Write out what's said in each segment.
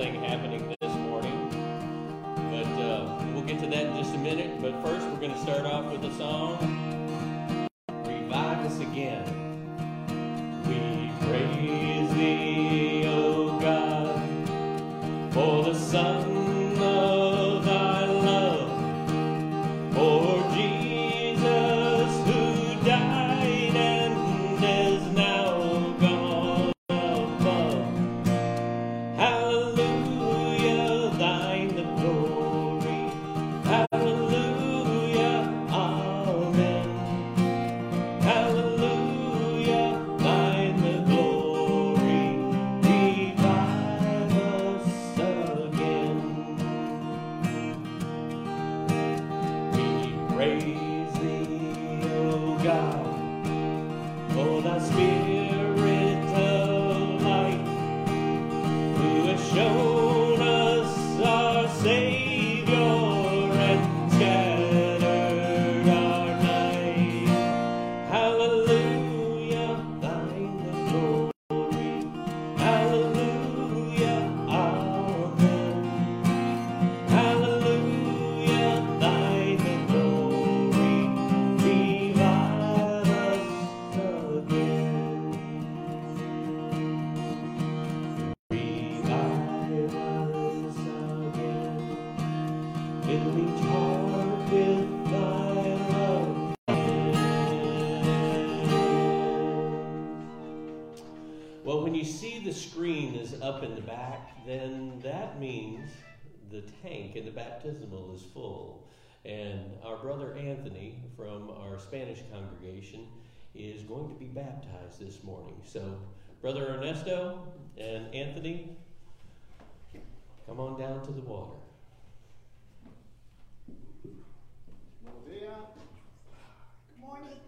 thing happening Well, when you see the screen is up in the back, then that means the tank in the baptismal is full. And our brother Anthony from our Spanish congregation is going to be baptized this morning. So, Brother Ernesto and Anthony, come on down to the water. Buenos días, Morning.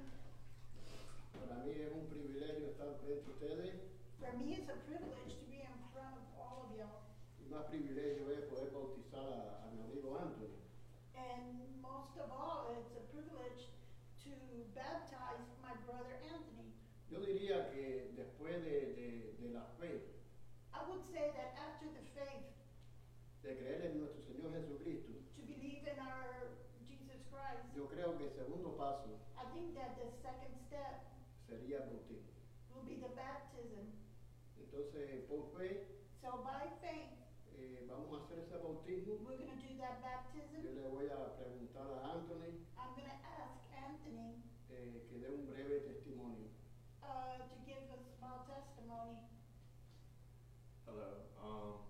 para mí es un privilegio estar frente a ustedes For me, it's a privilege to be in front of all of y'all. y más privilegio es poder bautizar a, a mi amigo Anthony. And most of all, it's a privilege to baptize my brother Anthony. Yo diría que después de, de- de la fe, I would say that after the faith, de creer en nuestro Señor Jesucristo, to believe in our Christ, yo creo que el segundo paso I think that the second step sería el bautismo. will be the baptism. Entonces, por fe, So by faith, eh, vamos a hacer ese bautismo. we're going to do that Yo baptism. le voy a preguntar a Anthony I'm going to ask Anthony eh, que dé un breve testimonio. uh, to give a small testimony. Hello. Um,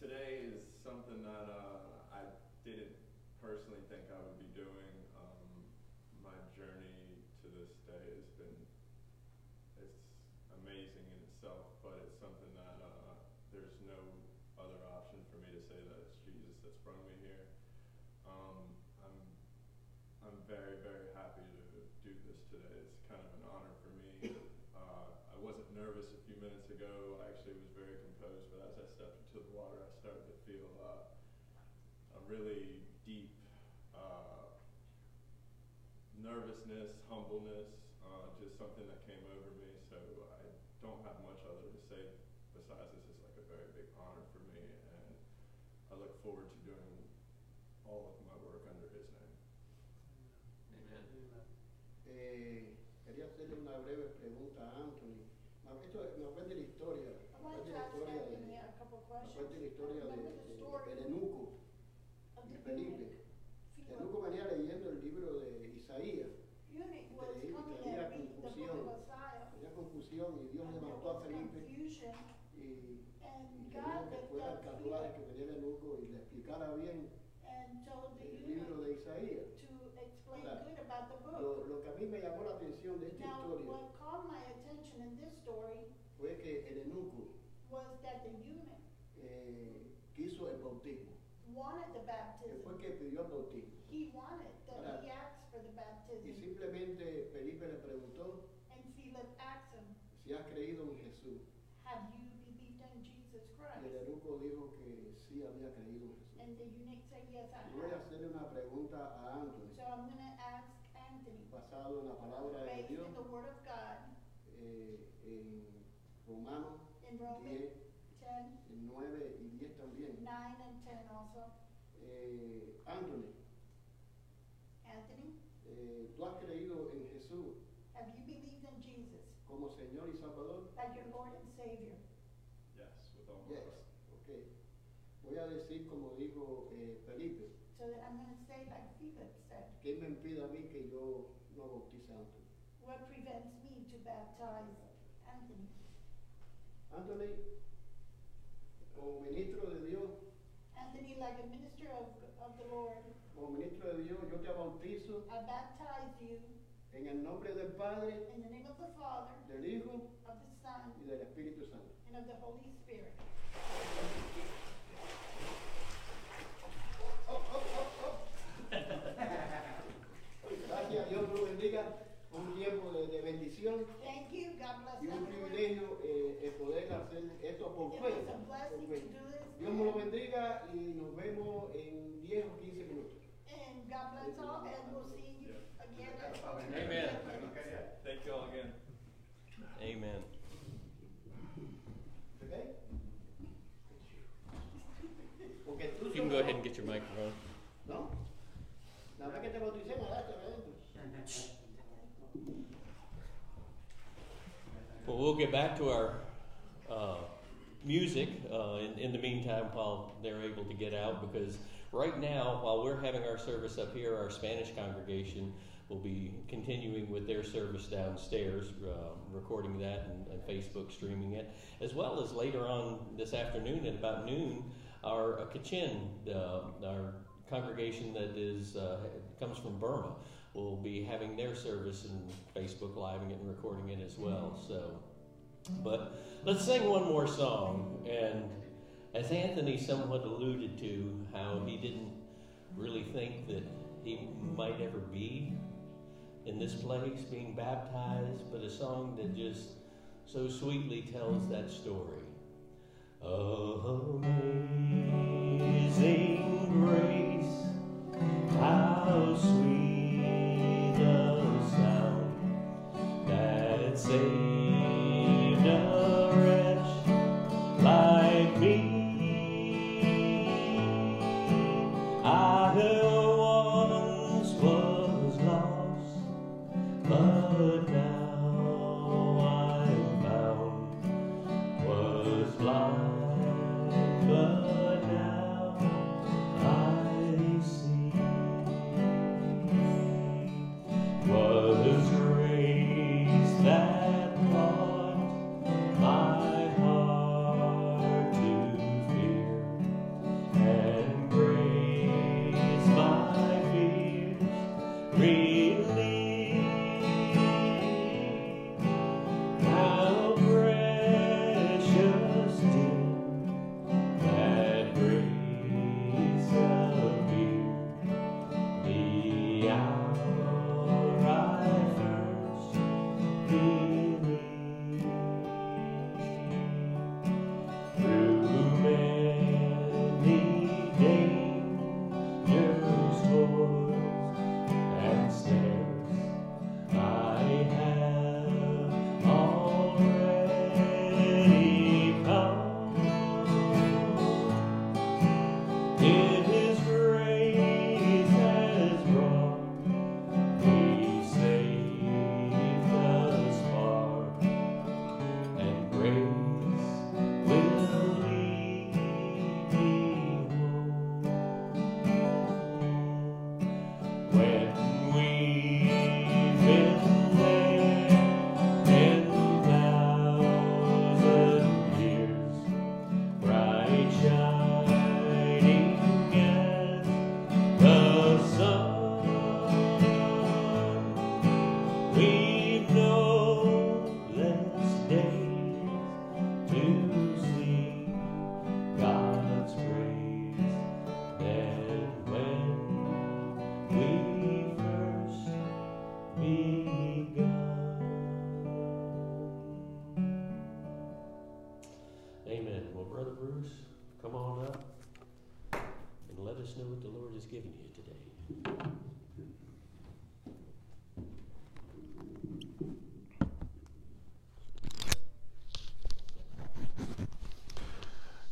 today is something that uh, I didn't personally think I would be doing. Um, my journey to this day has been it's amazing in itself, but it's something that uh, there's no other option for me to say that it's Jesus that's brought me here. Um, I'm I'm very very happy to do this today. It's kind of an honor for me. Uh, I wasn't nervous a few minutes ago. I actually was very composed, but as I stepped into the water, I started to feel uh, a really deep uh, nervousness, humbleness, uh, just something that came over me. So I don't have much other to say besides this is like a very big honor for me, and I look forward to doing all of my work under His name. Amen. Eh, quería hacerle una breve pregunta a Anthony. Me acuerdo, de la historia. I Me wanted acuerdo to de la ask historia de, a couple me questions. de la historia de, Remember de- story del eunuco. of y the Felipe. eunuch? El eunuco venía leyendo el libro de Isaías. Eunuch was Tenía- coming tenía and reading the book confusión. of Isaiah. Tenía confusión y Dios And there levantó a was Felipe confusion, y, and y le God dijo que lifted fuera al up carruaje Philip que venía el eunuco y le explicara bien and told the el libro eunuch de Isaías. to explain Ahora, good about the Lo, book. lo que a mí me llamó la atención de esta Now, historia what caught my attention in this story fue que el eunuco was that the eunuch eh, quiso el bautismo. Wanted the Él baptism. fue que pidió el bautismo. He wanted, that Ahora, he asked for the Y baptism. simplemente Felipe le preguntó And Philip asked him, si has creído en Jesús. have you believed in Jesus Y Christ? el eunuco dijo que sí había creído en Jesús. And the eunuch said, yes, I Y voy a have. hacerle una pregunta a Anthony, So I'm gonna ask Anthony, basado en la palabra de based Dios, in the word of God, eh, en Romanos in Romans 10, ten, el 9 y 10 también. nine and ten also. Eh, Anthony, Anthony, eh, ¿tú has creído en Jesús have you believed in Jesus como Señor y Salvador? as your Lord and Savior? Yes, with all my Yes. heart. Ok. Voy a decir como dijo eh, Felipe, So that I'm gonna say like Philip said, ¿qué me impide a mí que yo no bautice a Anthony? what prevents me to baptize Anthony? Anthony, como ministro de Dios, Anthony, like a minister of, of the Lord, como ministro de Dios, yo te bautizo I baptize you en el nombre del Padre, in the name of the Father, del Hijo of the Son, y del Espíritu Santo. and of the Holy Spirit. Dios me lo bendiga y nos vemos en 10 o 15 minutos. And God bless all, and we'll see you again. Amen. Thank you all again. Amen. ¿Ok? Porque tú You can go ahead and get your microphone. ¿No? Nada que te bauticé, me daste adentro. Well, we'll get back to our uh, music uh, in, in the meantime while they're able to get out because right now, while we're having our service up here, our Spanish congregation will be continuing with their service downstairs, uh, recording that and, and Facebook streaming it, as well as later on this afternoon at about noon, our uh, Kachin, uh, our congregation that is uh, comes from Burma, will be having their service and Facebook living it and recording it as well. So, but let's sing one more song. And as Anthony somewhat alluded to, how he didn't really think that he might ever be in this place being baptized, but a song that just so sweetly tells that story. Oh, amazing grace, how sweet the sound that a wretch like me. I once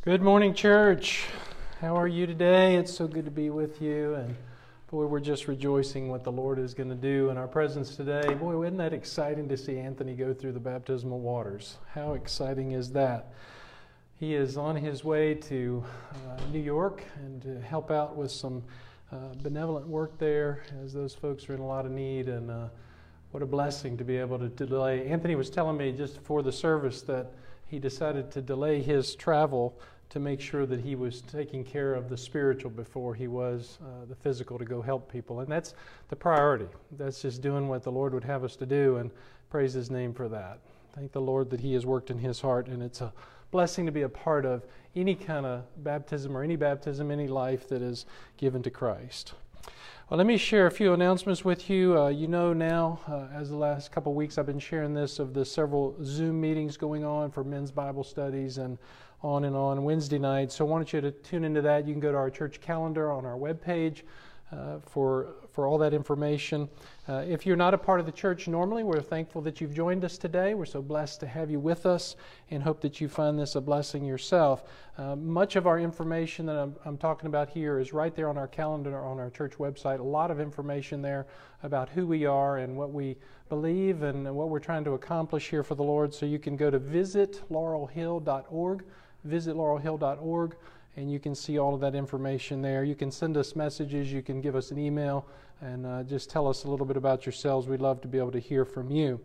Good morning, church. How are you today? It's so good to be with you. And boy, we're just rejoicing what the Lord is going to do in our presence today. Boy, isn't that exciting to see Anthony go through the baptismal waters? How exciting is that? He is on his way to uh, New York and to help out with some uh, benevolent work there as those folks are in a lot of need. And uh, what a blessing to be able to delay. Anthony was telling me just before the service that he decided to delay his travel to make sure that he was taking care of the spiritual before he was uh, the physical to go help people. And that's the priority. That's just doing what the Lord would have us to do, and praise his name for that. Thank the Lord that he has worked in his heart, and it's a blessing to be a part of any kind of baptism or any baptism, any life that is given to Christ. Well, let me share a few announcements with you. Uh, you know now, uh, as the last couple of weeks I've been sharing this, of the several Zoom meetings going on for men's Bible studies and on and on Wednesday nights. So I wanted you to tune into that. You can go to our church calendar on our webpage uh, for, for all that information. Uh, if you're not a part of the church normally, we're thankful that you've joined us today. We're so blessed to have you with us and hope that you find this a blessing yourself. Uh, much of our information that I'm, I'm, talking about here is right there on our calendar on our church website. A lot of information there about who we are and what we believe and what we're trying to accomplish here for the Lord. So you can go to visitlaurelhill.org, visitlaurelhill.org and you can see all of that information there. You can send us messages, you can give us an email, and uh, just tell us a little bit about yourselves. We'd love to be able to hear from you.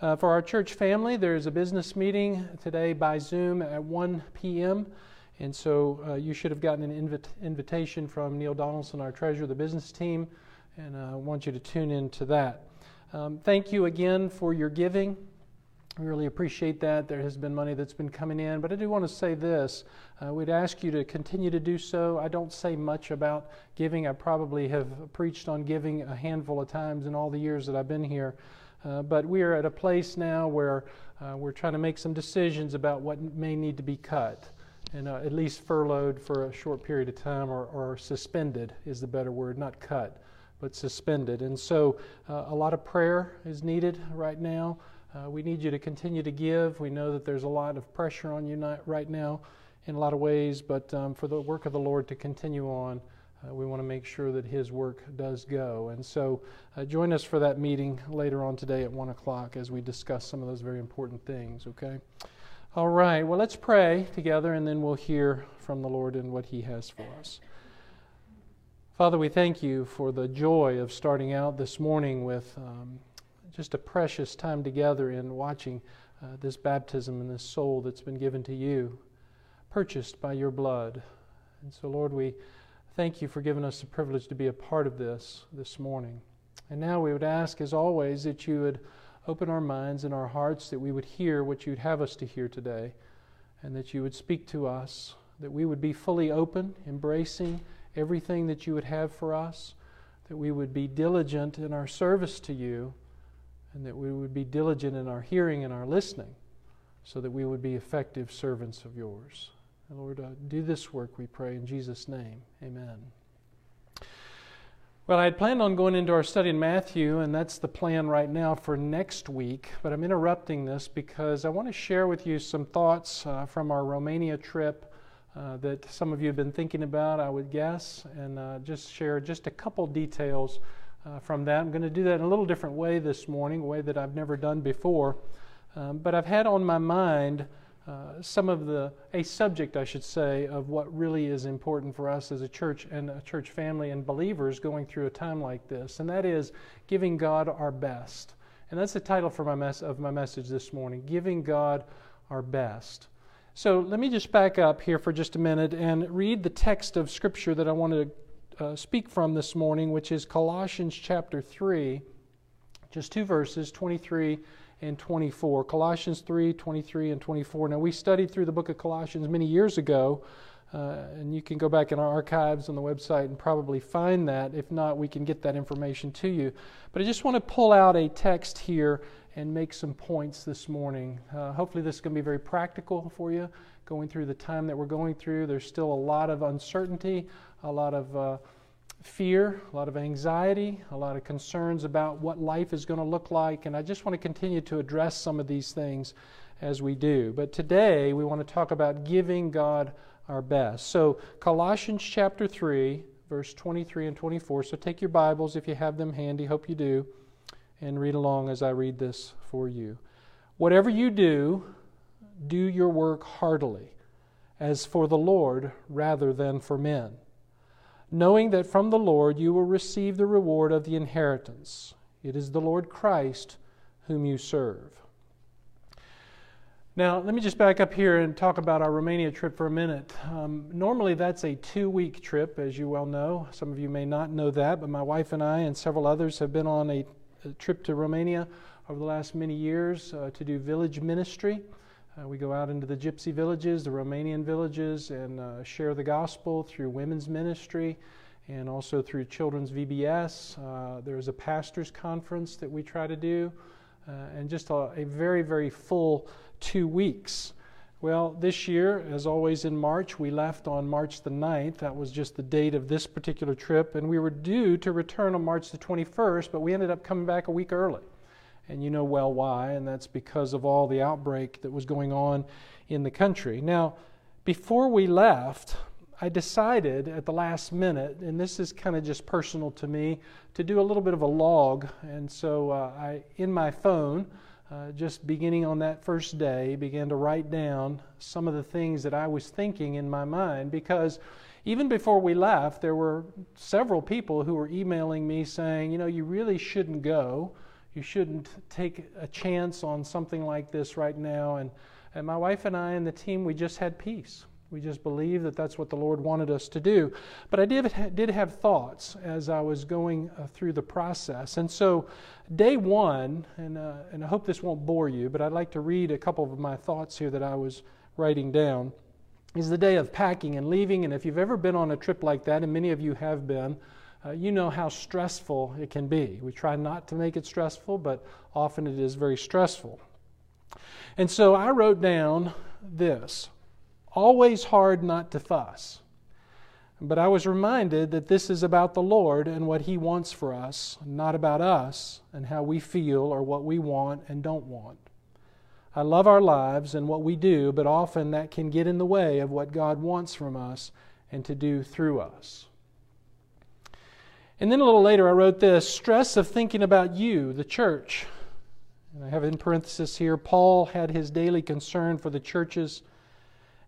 Uh, for our church family, there's a business meeting today by Zoom at 1 p.m. And so uh, you should have gotten an invi- invitation from Neil Donaldson, our treasurer the business team, and uh, I want you to tune in to that. Um, thank you again for your giving. We really appreciate that. There has been money that's been coming in, but I do want to say this. Uh, we'd ask you to continue to do so. I don't say much about giving. I probably have preached on giving a handful of times in all the years that I've been here. Uh, but we are at a place now where uh, we're trying to make some decisions about what may need to be cut and uh, at least furloughed for a short period of time or, or, suspended is the better word, not cut, but suspended. And so uh, a lot of prayer is needed right now. Uh, we need you to continue to give. We know that there's a lot of pressure on you not, right now in a lot of ways, but um, for the work of the Lord to continue on, uh, we want to make sure that His work does go. And so uh, join us for that meeting later on today at 1 o'clock as we discuss some of those very important things, okay? All right, well, let's pray together and then we'll hear from the Lord and what He has for us. Father, we thank you for the joy of starting out this morning with um, just a precious time together in watching uh, this baptism and this soul that's been given to you, purchased by your blood. And so, Lord, we thank you for giving us the privilege to be a part of this this morning. And now we would ask, as always, that you would open our minds and our hearts, that we would hear what you'd have us to hear today, and that you would speak to us, that we would be fully open, embracing everything that you would have for us, that we would be diligent in our service to you and that we would be diligent in our hearing and our listening so that we would be effective servants of yours. And Lord, uh, do this work, we pray, in Jesus' name. Amen. Well, I had planned on going into our study in Matthew, and that's the plan right now for next week. But I'm interrupting this because I want to share with you some thoughts uh, from our Romania trip uh, that some of you have been thinking about, I would guess, and uh, just share just a couple details uh, from that. I'm going to do that in a little different way this morning, a way that I've never done before. Um, but I've had on my mind uh, some of the, a subject, I should say, of what really is important for us as a church and a church family and believers going through a time like this, and that is giving God our best. And that's the title for my mess- of my message this morning Giving God Our Best. So let me just back up here for just a minute and read the text of Scripture that I wanted to uh, speak from this morning, which is Colossians chapter 3, just two verses, 23 and 24. Colossians 3, 23 and 24. Now, we studied through the book of Colossians many years ago, uh, and you can go back in our archives on the website and probably find that. If not, we can get that information to you. But I just want to pull out a text here and make some points this morning. Uh, hopefully, this is going to be very practical for you going through the time that we're going through. There's still a lot of uncertainty, a lot of uh, fear, a lot of anxiety, a lot of concerns about what life is going to look like. And I just want to continue to address some of these things as we do. But today we want to talk about giving God our best. So, Colossians chapter 3, verse 23 and 24. So, take your Bibles if you have them handy. Hope you do. And read along as I read this for you. Whatever you do, do your work heartily, as for the Lord rather than for men, knowing that from the Lord you will receive the reward of the inheritance. It is the Lord Christ whom you serve. Now, let me just back up here and talk about our Romania trip for a minute. Um, normally, that's a two week trip, as you well know. Some of you may not know that, but my wife and I and several others have been on a, a trip to Romania over the last many years uh, to do village ministry. Uh, we go out into the gypsy villages, the Romanian villages, and uh, share the gospel through women's ministry and also through children's VBS. Uh, there's a pastor's conference that we try to do, uh, and just a, a very, very full two weeks. Well, this year, as always in March, we left on March the 9th. That was just the date of this particular trip, and we were due to return on March the 21st, but we ended up coming back a week early. And you know well why, and that's because of all the outbreak that was going on in the country. Now, before we left, I decided at the last minute, and this is kind of just personal to me, to do a little bit of a log. And so uh, I, in my phone, uh, just beginning on that first day, began to write down some of the things that I was thinking in my mind because even before we left, there were several people who were emailing me saying, you know, you really shouldn't go. You shouldn't take a chance on something like this right now. And, and my wife and I and the team, we just had peace. We just believed that that's what the Lord wanted us to do. But I did, did have thoughts as I was going uh, through the process. And so, day one, and, uh, and I hope this won't bore you, but I'd like to read a couple of my thoughts here that I was writing down, is the day of packing and leaving. And if you've ever been on a trip like that, and many of you have been, uh, you know how stressful it can be. We try not to make it stressful, but often it is very stressful. And so I wrote down this always hard not to fuss. But I was reminded that this is about the Lord and what He wants for us, not about us and how we feel or what we want and don't want. I love our lives and what we do, but often that can get in the way of what God wants from us and to do through us. And then a little later, I wrote this stress of thinking about you, the church. And I have in parenthesis here Paul had his daily concern for the churches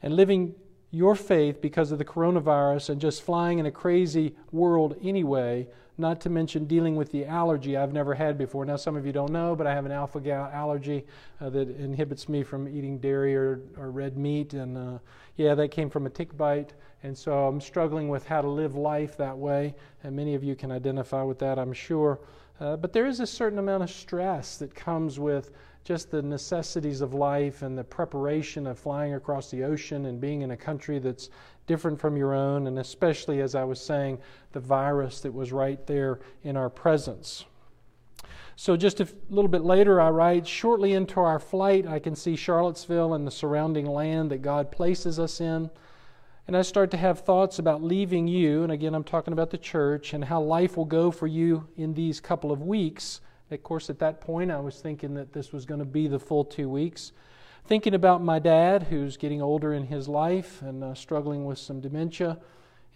and living your faith because of the coronavirus and just flying in a crazy world anyway, not to mention dealing with the allergy I've never had before. Now, some of you don't know, but I have an alpha gal allergy uh, that inhibits me from eating dairy or, or red meat. And uh, yeah, that came from a tick bite. And so I'm struggling with how to live life that way. And many of you can identify with that, I'm sure. Uh, but there is a certain amount of stress that comes with just the necessities of life and the preparation of flying across the ocean and being in a country that's different from your own, and especially, as I was saying, the virus that was right there in our presence. So, just a little bit later, I write, shortly into our flight, I can see Charlottesville and the surrounding land that God places us in. And I start to have thoughts about leaving you, and again, I'm talking about the church, and how life will go for you in these couple of weeks of course, at that point, I was thinking that this was going to be the full two weeks. Thinking about my dad, who's getting older in his life and uh, struggling with some dementia,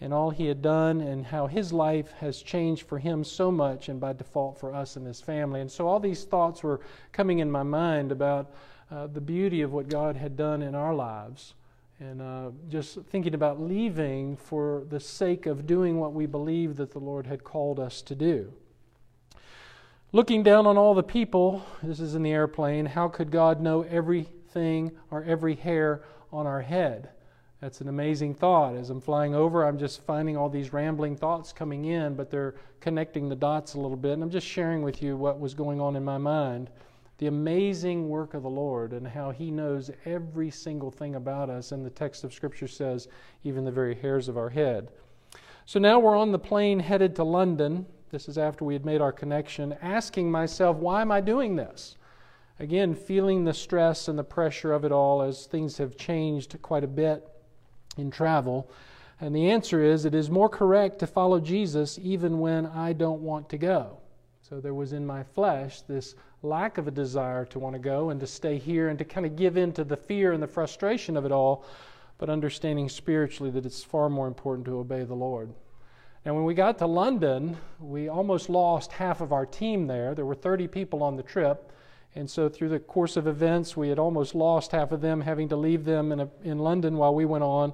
and all he had done, and how his life has changed for him so much, and by default for us and his family. And so all these thoughts were coming in my mind about uh, the beauty of what God had done in our lives. And uh, just thinking about leaving for the sake of doing what we believe that the Lord had called us to do. Looking down on all the people, this is in the airplane, how could God know everything or every hair on our head? That's an amazing thought. As I'm flying over, I'm just finding all these rambling thoughts coming in, but they're connecting the dots a little bit. And I'm just sharing with you what was going on in my mind. The amazing work of the Lord and how He knows every single thing about us. And the text of Scripture says, even the very hairs of our head. So now we're on the plane headed to London. This is after we had made our connection, asking myself, why am I doing this? Again, feeling the stress and the pressure of it all as things have changed quite a bit in travel. And the answer is it is more correct to follow Jesus even when I don't want to go. So there was in my flesh this lack of a desire to want to go and to stay here and to kind of give in to the fear and the frustration of it all. but understanding spiritually that it's far more important to obey the Lord. And when we got to London, we almost lost half of our team there. There were 30 people on the trip. And so, through the course of events, we had almost lost half of them, having to leave them in, a, in London while we went on,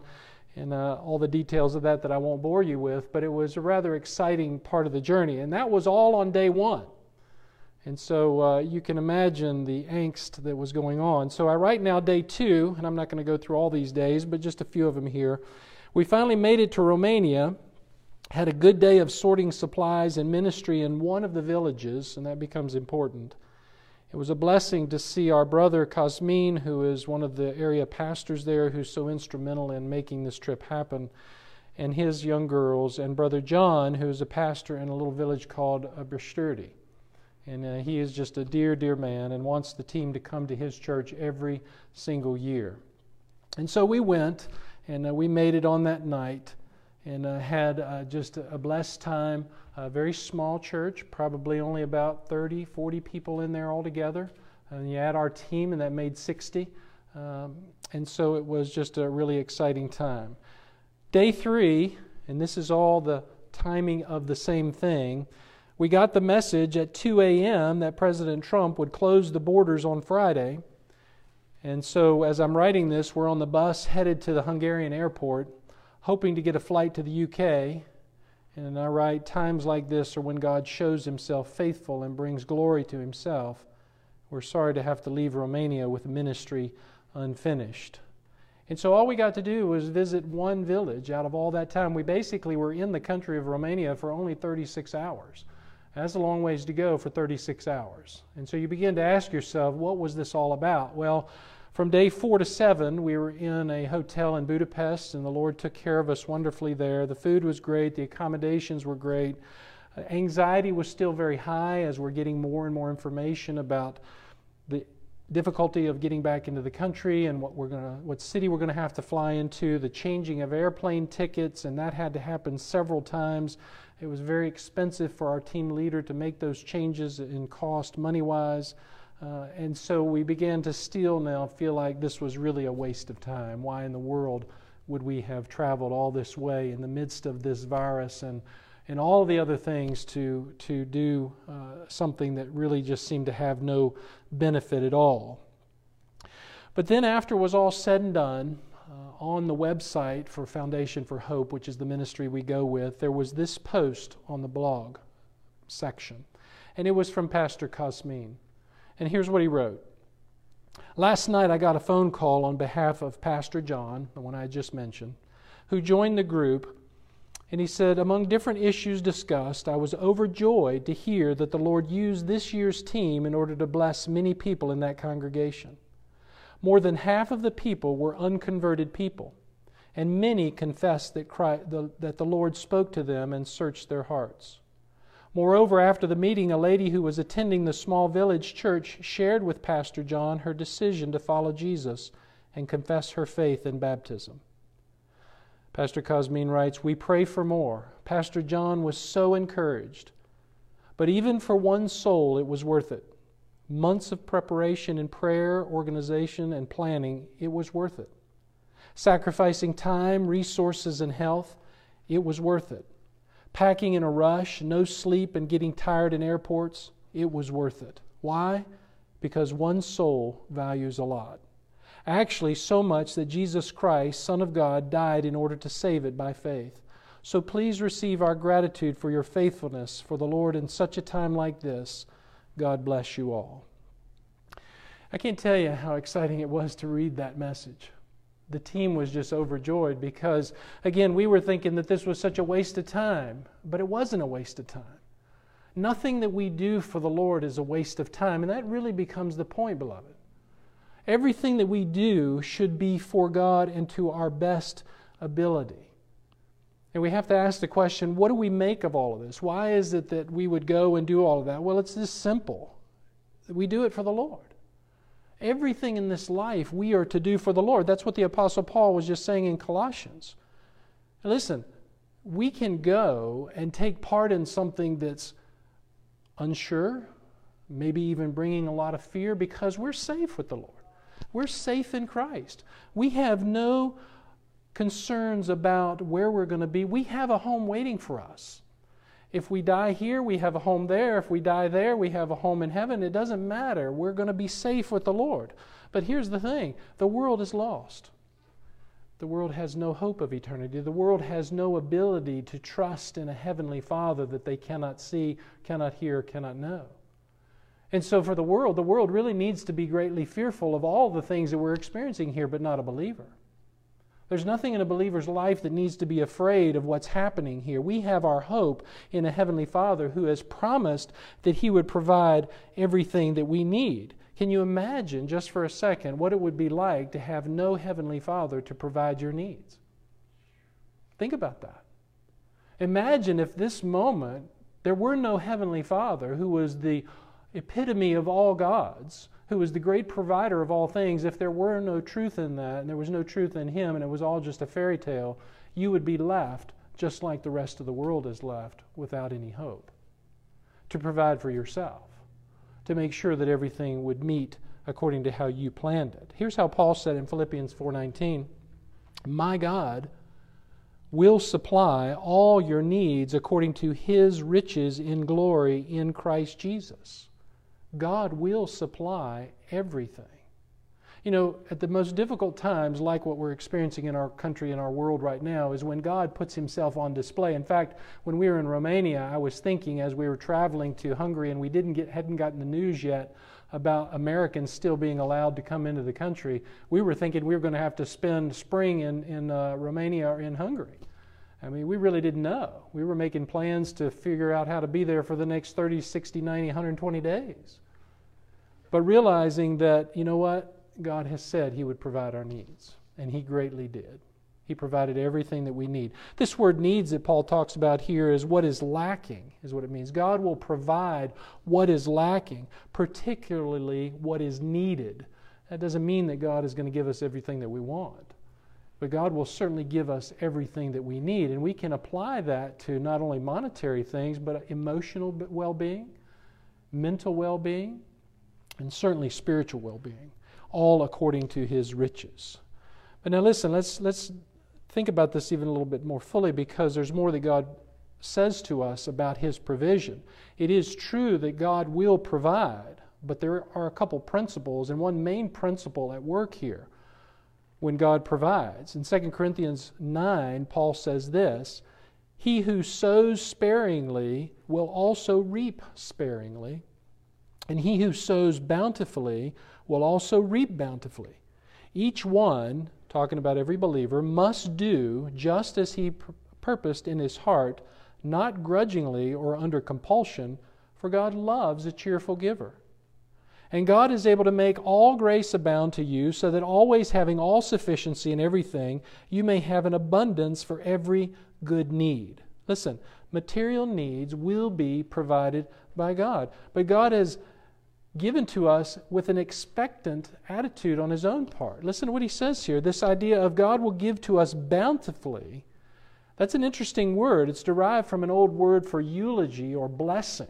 and uh, all the details of that that I won't bore you with. But it was a rather exciting part of the journey. And that was all on day one. And so, uh, you can imagine the angst that was going on. So, I write now day two, and I'm not going to go through all these days, but just a few of them here. We finally made it to Romania had a good day of sorting supplies and ministry in one of the villages, and that becomes important. It was a blessing to see our brother Cosmin, who is one of the area pastors there, who's so instrumental in making this trip happen, and his young girls, and brother John, who is a pastor in a little village called Bristyrti. And uh, he is just a dear, dear man and wants the team to come to his church every single year. And so we went, and uh, we made it on that night and uh, had uh, just a blessed time. A very small church, probably only about 30, 40 people in there altogether. And you add our team, and that made 60. Um, and so it was just a really exciting time. Day three, and this is all the timing of the same thing, we got the message at 2 a.m. that President Trump would close the borders on Friday. And so, as I'm writing this, we're on the bus headed to the Hungarian airport hoping to get a flight to the UK. And I write, times like this are when God shows himself faithful and brings glory to himself. We're sorry to have to leave Romania with ministry unfinished. And so all we got to do was visit one village out of all that time. We basically were in the country of Romania for only 36 hours. That's a long ways to go for 36 hours. And so you begin to ask yourself, what was this all about? Well, from day four to seven, we were in a hotel in Budapest, and the Lord took care of us wonderfully there. The food was great, the accommodations were great. Anxiety was still very high as we're getting more and more information about the difficulty of getting back into the country and what we're going what city we're going to have to fly into the changing of airplane tickets and that had to happen several times it was very expensive for our team leader to make those changes in cost money wise uh, and so we began to still now feel like this was really a waste of time. Why in the world would we have traveled all this way in the midst of this virus and, and all the other things to, to do uh, something that really just seemed to have no benefit at all? But then, after it was all said and done, Uh, on the website for Foundation for Hope, which is the ministry we go with, there was this post on the blog section. And it was from Pastor Cosmin. And here's what he wrote Last night I got a phone call on behalf of Pastor John, the one I just mentioned, who joined the group. And he said, Among different issues discussed, I was overjoyed to hear that the Lord used this year's team in order to bless many people in that congregation. More than half of the people were unconverted people, and many confessed that, Christ, the, that the Lord spoke to them and searched their hearts. Moreover, after the meeting, a lady who was attending the small village church shared with Pastor John her decision to follow Jesus and confess her faith in baptism. Pastor Cosmin writes, We pray for more. Pastor John was so encouraged. But even for one soul, it was worth it. Months of preparation in prayer, organization, and planning, it was worth it. Sacrificing time, resources, and health, it was worth it packing in a rush, no sleep, and getting tired in airports, it was worth it. Why? Because one soul values a lot. Actually, so much that Jesus Christ, Son of God, died in order to save it by faith. So please receive our gratitude for your faithfulness for the Lord in such a time like this. God bless you all. I can't tell you how exciting it was to read that message the team was just overjoyed because, again, we were thinking that this was such a waste of time, but it wasn't a waste of time. Nothing that we do for the Lord is a waste of time, and that really becomes the point, beloved. Everything that we do should be for God and to our best ability. And we have to ask the question what do we make of all of this? Why is it that we would go and do all of that? Well, it's this simple. We do it for the Lord. Everything in this life we are to do for the Lord. That's what the Apostle Paul was just saying in Colossians. listen, we can go and take part in something that's unsure, maybe even bringing a lot of fear because we're safe with the Lord. We're safe in Christ. We have no concerns about where we're going to be. We have a home waiting for us. If we die here, we have a home there. If we die there, we have a home in heaven. It doesn't matter. We're going to be safe with the Lord. But here's the thing the world is lost. The world has no hope of eternity. The world has no ability to trust in a heavenly Father that they cannot see, cannot hear, cannot know. And so, for the world, the world really needs to be greatly fearful of all the things that we're experiencing here, but not a believer. There's nothing in a believer's life that needs to be afraid of what's happening here. We have our hope in a Heavenly Father who has promised that He would provide everything that we need. Can you imagine, just for a second, what it would be like to have no Heavenly Father to provide your needs? Think about that. Imagine if this moment there were no Heavenly Father who was the epitome of all gods, who is the great provider of all things, if there were no truth in that and there was no truth in him and it was all just a fairy tale, you would be left just like the rest of the world is left without any hope to provide for yourself, to make sure that everything would meet according to how you planned it. Here's how Paul said in Philippians 4:19, "My God will supply all your needs according to his riches in glory in Christ Jesus." God will supply everything. You know, at the most difficult times, like what we're experiencing in our country and our world right now, is when God puts himself on display. In fact, when we were in Romania, I was thinking as we were traveling to Hungary and we didn't get, hadn't gotten the news yet about Americans still being allowed to come into the country, we were thinking we were going to have to spend spring in, in uh, Romania or in Hungary. I mean, we really didn't know. We were making plans to figure out how to be there for the next 30, 60, 90, 120 days. But realizing that, you know what? God has said He would provide our needs, and He greatly did. He provided everything that we need. This word needs that Paul talks about here is what is lacking, is what it means. God will provide what is lacking, particularly what is needed. That doesn't mean that God is going to give us everything that we want. But God will certainly give us everything that we need. And we can apply that to not only monetary things, but emotional well being, mental well being, and certainly spiritual well being, all according to His riches. But now listen, let's, let's think about this even a little bit more fully because there's more that God says to us about His provision. It is true that God will provide, but there are a couple principles, and one main principle at work here when God provides. In 2 Corinthians 9, Paul says this He who sows sparingly will also reap sparingly, and he who sows bountifully will also reap bountifully. Each one, talking about every believer, must do just as he pur- purposed in his heart, not grudgingly or under compulsion, for God loves a cheerful giver. And God is able to make all grace abound to you, so that always having all sufficiency in everything, you may have an abundance for every good need. Listen, material needs will be provided by God. But God has given to us with an expectant attitude on His own part. Listen to what He says here this idea of God will give to us bountifully. That's an interesting word. It's derived from an old word for eulogy or blessing.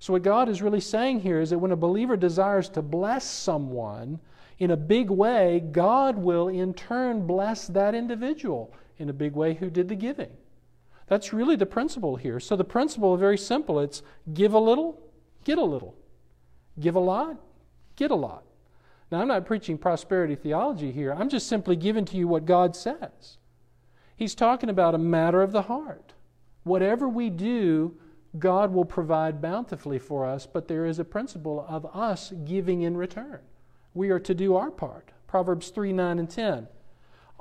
So, what God is really saying here is that when a believer desires to bless someone in a big way, God will in turn bless that individual in a big way who did the giving. That's really the principle here. So, the principle is very simple it's give a little, get a little. Give a lot, get a lot. Now, I'm not preaching prosperity theology here. I'm just simply giving to you what God says. He's talking about a matter of the heart. Whatever we do, God will provide bountifully for us, but there is a principle of us giving in return. We are to do our part. Proverbs 3 9 and 10.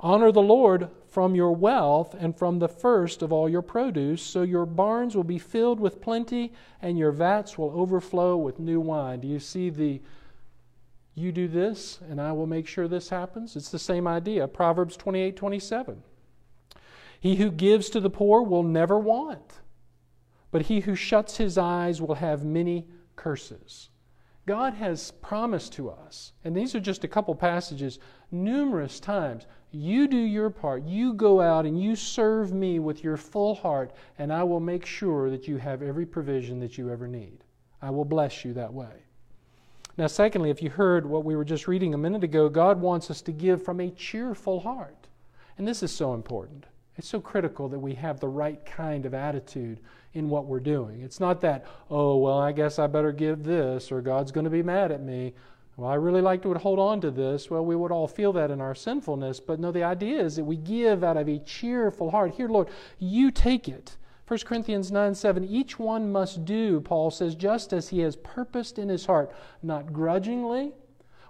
Honor the Lord from your wealth and from the first of all your produce, so your barns will be filled with plenty and your vats will overflow with new wine. Do you see the you do this and I will make sure this happens? It's the same idea. Proverbs 28 27. He who gives to the poor will never want but he who shuts his eyes will have many curses. God has promised to us, and these are just a couple passages, numerous times. You do your part. You go out and you serve me with your full heart, and I will make sure that you have every provision that you ever need. I will bless you that way. Now, secondly, if you heard what we were just reading a minute ago, God wants us to give from a cheerful heart. And this is so important. It's so critical that we have the right kind of attitude in what we're doing. It's not that, oh, well, I guess I better give this, or God's going to be mad at me. Well, I really like to hold on to this. Well, we would all feel that in our sinfulness. But no, the idea is that we give out of a cheerful heart. Here, Lord, you take it. 1 Corinthians 9 7, each one must do, Paul says, just as he has purposed in his heart, not grudgingly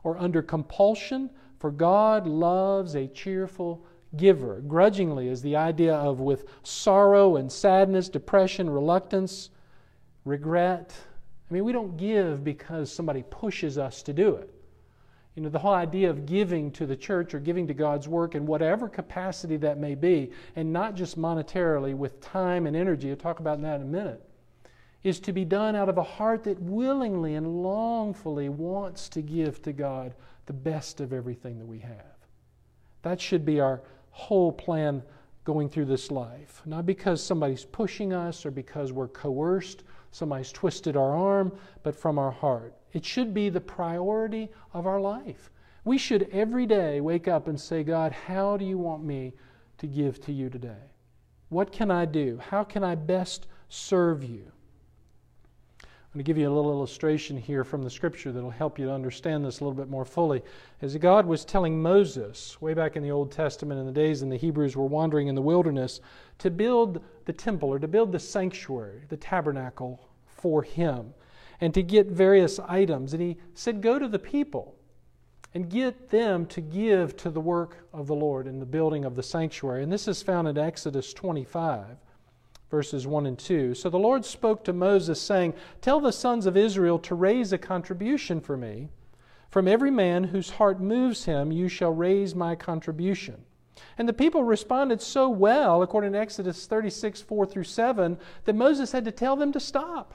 or under compulsion, for God loves a cheerful giver. Grudgingly is the idea of with sorrow and sadness, depression, reluctance, regret. I mean, we don't give because somebody pushes us to do it. You know, the whole idea of giving to the church or giving to God's work in whatever capacity that may be, and not just monetarily with time and energy, I'll talk about that in a minute, is to be done out of a heart that willingly and longfully wants to give to God the best of everything that we have. That should be our whole plan going through this life. Not because somebody's pushing us or because we're coerced, somebody's twisted our arm, but from our heart. It should be the priority of our life. We should every day wake up and say, God, how do you want me to give to you today? What can I do? How can I best serve you? I'm going to give you a little illustration here from the scripture that'll help you to understand this a little bit more fully. As God was telling Moses, way back in the Old Testament, in the days when the Hebrews were wandering in the wilderness, to build the temple or to build the sanctuary, the tabernacle for Him, and to get various items. And He said, Go to the people and get them to give to the work of the Lord in the building of the sanctuary. And this is found in Exodus 25 verses 1 and 2. So the Lord spoke to Moses, saying, Tell the sons of Israel to raise a contribution for me. From every man whose heart moves him, you shall raise my contribution. And the people responded so well, according to Exodus 36, 4 through 7, that Moses had to tell them to stop.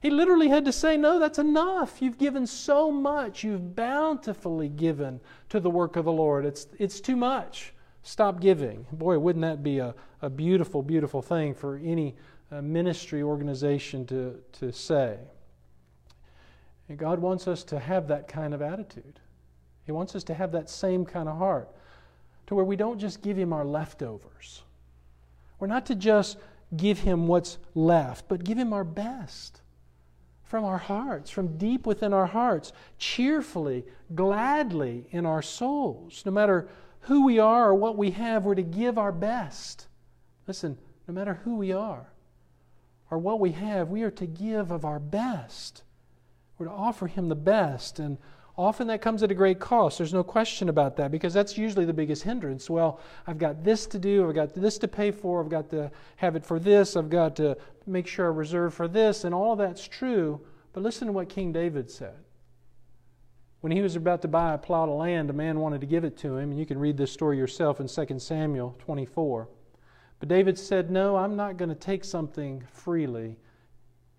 He literally had to say, No, that's enough. You've given so much. You've bountifully given to the work of the Lord. It's, it's too much. Stop giving. Boy, wouldn't that be a, a beautiful, beautiful thing for any uh, ministry organization to, to say? And God wants us to have that kind of attitude. He wants us to have that same kind of heart, to where we don't just give Him our leftovers. We're not to just give Him what's left, but give Him our best from our hearts, from deep within our hearts, cheerfully, gladly in our souls, no matter who we are or what we have, we're to give our best. Listen, no matter who we are or what we have, we are to give of our best. We're to offer Him the best. And often that comes at a great cost. There's no question about that because that's usually the biggest hindrance. Well, I've got this to do, I've got this to pay for, I've got to have it for this, I've got to make sure I reserve for this, and all of that's true. But listen to what King David said. When he was about to buy a plot of land, a man wanted to give it to him, and you can read this story yourself in 2 Samuel 24. But David said, No, I'm not going to take something freely.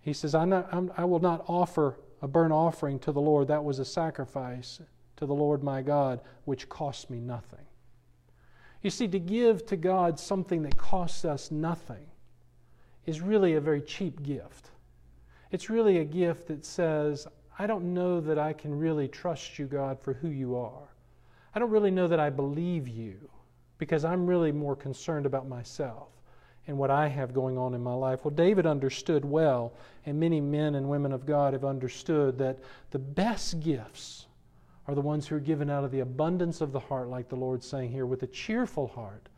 He says, not, I will not offer a burnt offering to the Lord. That was a sacrifice to the Lord my God, which cost me nothing. You see, to give to God something that costs us nothing is really a very cheap gift. It's really a gift that says, I don't know that I can really trust you, God, for who you are. I don't really know that I believe you because I'm really more concerned about myself and what I have going on in my life. Well, David understood well, and many men and women of God have understood that the best gifts are the ones who are given out of the abundance of the heart, like the Lord's saying here, with a cheerful heart,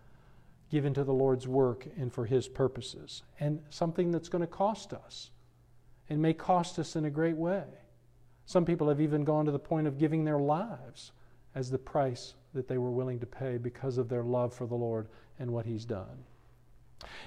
given to the Lord's work and for His purposes. And something that's going to cost us and may cost us in a great way. Some people have even gone to the point of giving their lives as the price that they were willing to pay because of their love for the Lord and what He's done.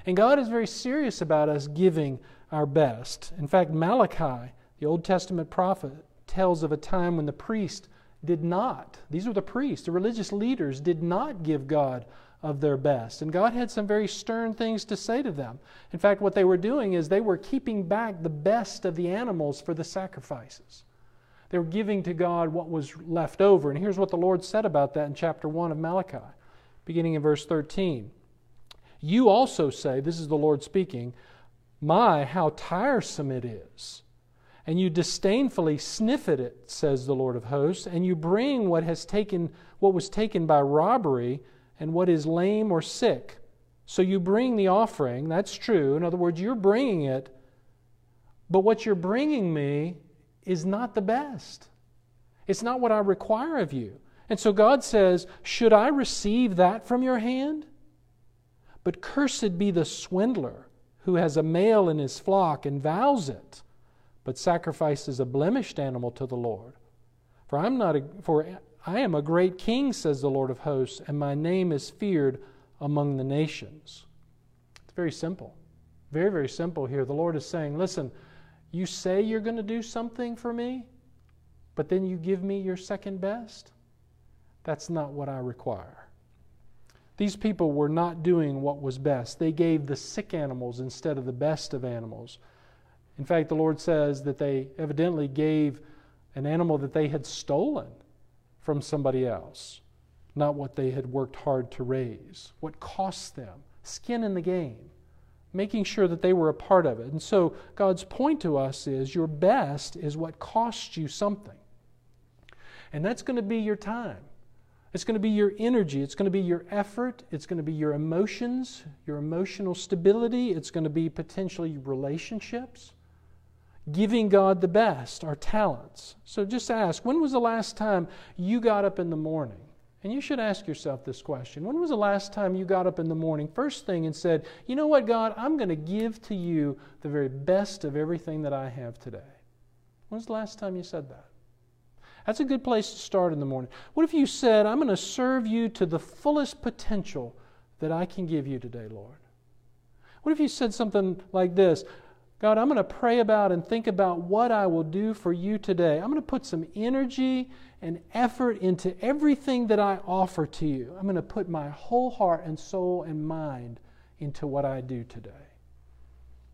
And God is very serious about us giving our best. In fact, Malachi, the Old Testament prophet, tells of a time when the priest did not, these were the priests, the religious leaders, did not give God of their best. And God had some very stern things to say to them. In fact, what they were doing is they were keeping back the best of the animals for the sacrifices. They were giving to God what was left over. And here's what the Lord said about that in chapter 1 of Malachi, beginning in verse 13. You also say, this is the Lord speaking, My, how tiresome it is. And you disdainfully sniff at it, says the Lord of hosts, and you bring what has taken what was taken by robbery, and what is lame or sick. So you bring the offering, that's true. In other words, you're bringing it, but what you're bringing me is not the best. It's not what I require of you. And so God says, Should I receive that from your hand? But cursed be the swindler who has a male in his flock and vows it, but sacrifices a blemished animal to the Lord. For I'm not a, for I am a great king, says the Lord of hosts, and my name is feared among the nations. It's very simple. Very, very simple here. The Lord is saying, listen, you say you're going to do something for me, but then you give me your second best? That's not what I require. These people were not doing what was best. They gave the sick animals instead of the best of animals. In fact, the Lord says that they evidently gave an animal that they had stolen from somebody else, not what they had worked hard to raise, what cost them, skin in the game, making sure that they were a part of it. And so God's point to us is your best is what costs you something. And that's going to be your time. It's going to be your energy. It's going to be your effort. It's going to be your emotions, your emotional stability. It's going to be potentially relationships giving God the best, our talents. So just ask when was the last time you got up in the morning? And you should ask yourself this question When was the last time you got up in the morning, first thing, and said, You know what, God, I'm going to give to you the very best of everything that I have today? When was the last time you said that? That's a good place to start in the morning. What if you said, I'm going to serve you to the fullest potential that I can give you today, Lord? What if you said something like this God, I'm going to pray about and think about what I will do for you today. I'm going to put some energy and effort into everything that I offer to you. I'm going to put my whole heart and soul and mind into what I do today.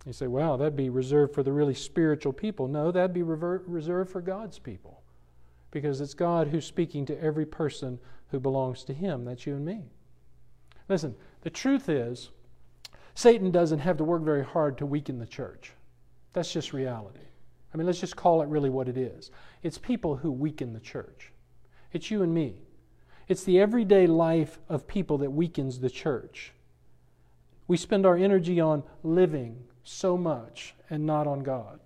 You say, well, that'd be reserved for the really spiritual people. No, that'd be reserved for God's people because it's God who's speaking to every person who belongs to Him. That's you and me. Listen, the truth is, Satan doesn't have to work very hard to weaken the church. That's just reality. I mean, let's just call it really what it is. It's people who weaken the church. It's you and me. It's the everyday life of people that weakens the church. We spend our energy on living so much and not on God.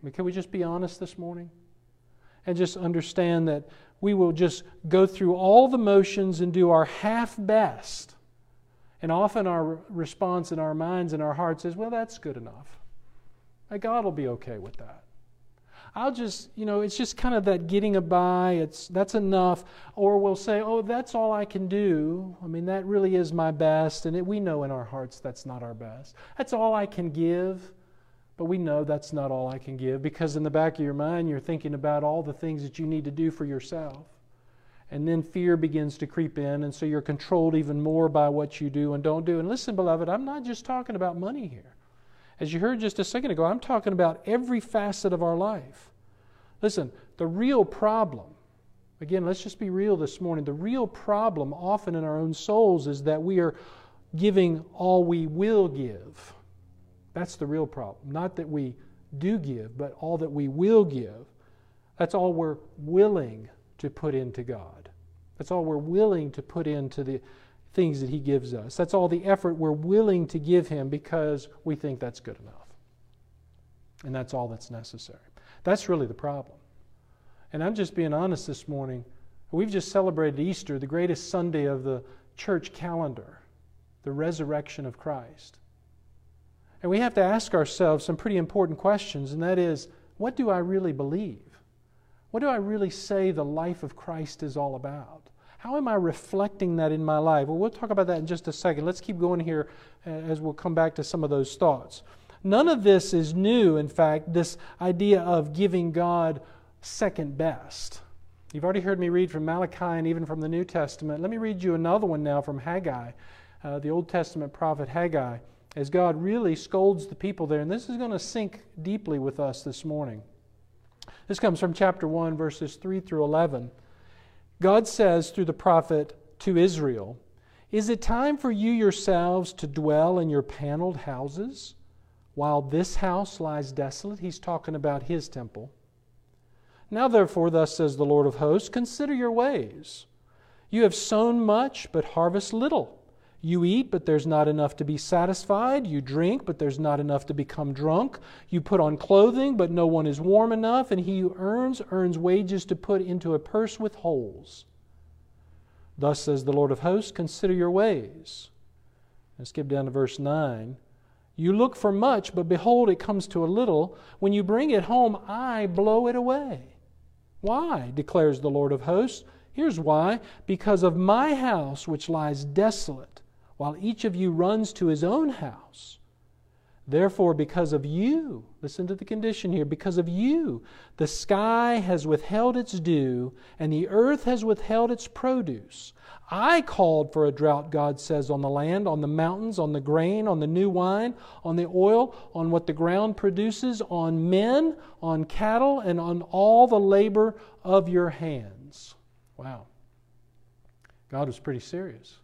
I mean, can we just be honest this morning? And just understand that we will just go through all the motions and do our half best and often our response in our minds and our hearts is, well, that's good enough. Uh, God will be okay with that. I'll just, you know, it's just kind of that getting a by, it's that's enough. Or we'll say, oh, that's all I can do. I mean, that really is my best. And it, we know in our hearts that's not our best. That's all I can give. But we know that's not all I can give because in the back of your mind, you're thinking about all the things that you need to do for yourself. And then fear begins to creep in, and so you're controlled even more by what you do and don't do. And listen, beloved, I'm not just talking about money here. As you heard just a second ago, I'm talking about every facet of our life. Listen, the real problem, again, let's just be real this morning. The real problem, often in our own souls, is that we are giving all we will give. That's the real problem. Not that we do give, but all that we will give. That's all we're willing to put into God. That's all we're willing to put into the things that He gives us. That's all the effort we're willing to give Him because we think that's good enough. And that's all that's necessary. That's really the problem. And I'm just being honest this morning. We've just celebrated Easter, the greatest Sunday of the church calendar, the resurrection of Christ. And we have to ask ourselves some pretty important questions, and that is what do I really believe? What do I really say the life of Christ is all about? How am I reflecting that in my life? Well, we'll talk about that in just a second. Let's keep going here uh, as we'll come back to some of those thoughts. None of this is new, in fact, this idea of giving God second best. You've already heard me read from Malachi and even from the New Testament. Let me read you another one now from Haggai, uh, the Old Testament prophet Haggai, as God really scolds the people there. And this is going to sink deeply with us this morning. This comes from chapter 1, verses 3 through 11. God says through the prophet to Israel, Is it time for you yourselves to dwell in your paneled houses while this house lies desolate? He's talking about his temple. Now, therefore, thus says the Lord of hosts, consider your ways. You have sown much, but harvest little. You eat, but there's not enough to be satisfied. You drink, but there's not enough to become drunk. You put on clothing, but no one is warm enough. And he who earns, earns wages to put into a purse with holes. Thus says the Lord of hosts Consider your ways. Let's skip down to verse 9. You look for much, but behold, it comes to a little. When you bring it home, I blow it away. Why? declares the Lord of hosts. Here's why because of my house, which lies desolate while each of you runs to his own house. Therefore, because of you, listen to the condition here, because of you, the sky has withheld its dew, and the earth has withheld its produce. I called for a drought, God says, on the land, on the mountains, on the grain, on the new wine, on the oil, on what the ground produces, on men, on cattle, and on all the labor of your hands. Wow. God was pretty serious.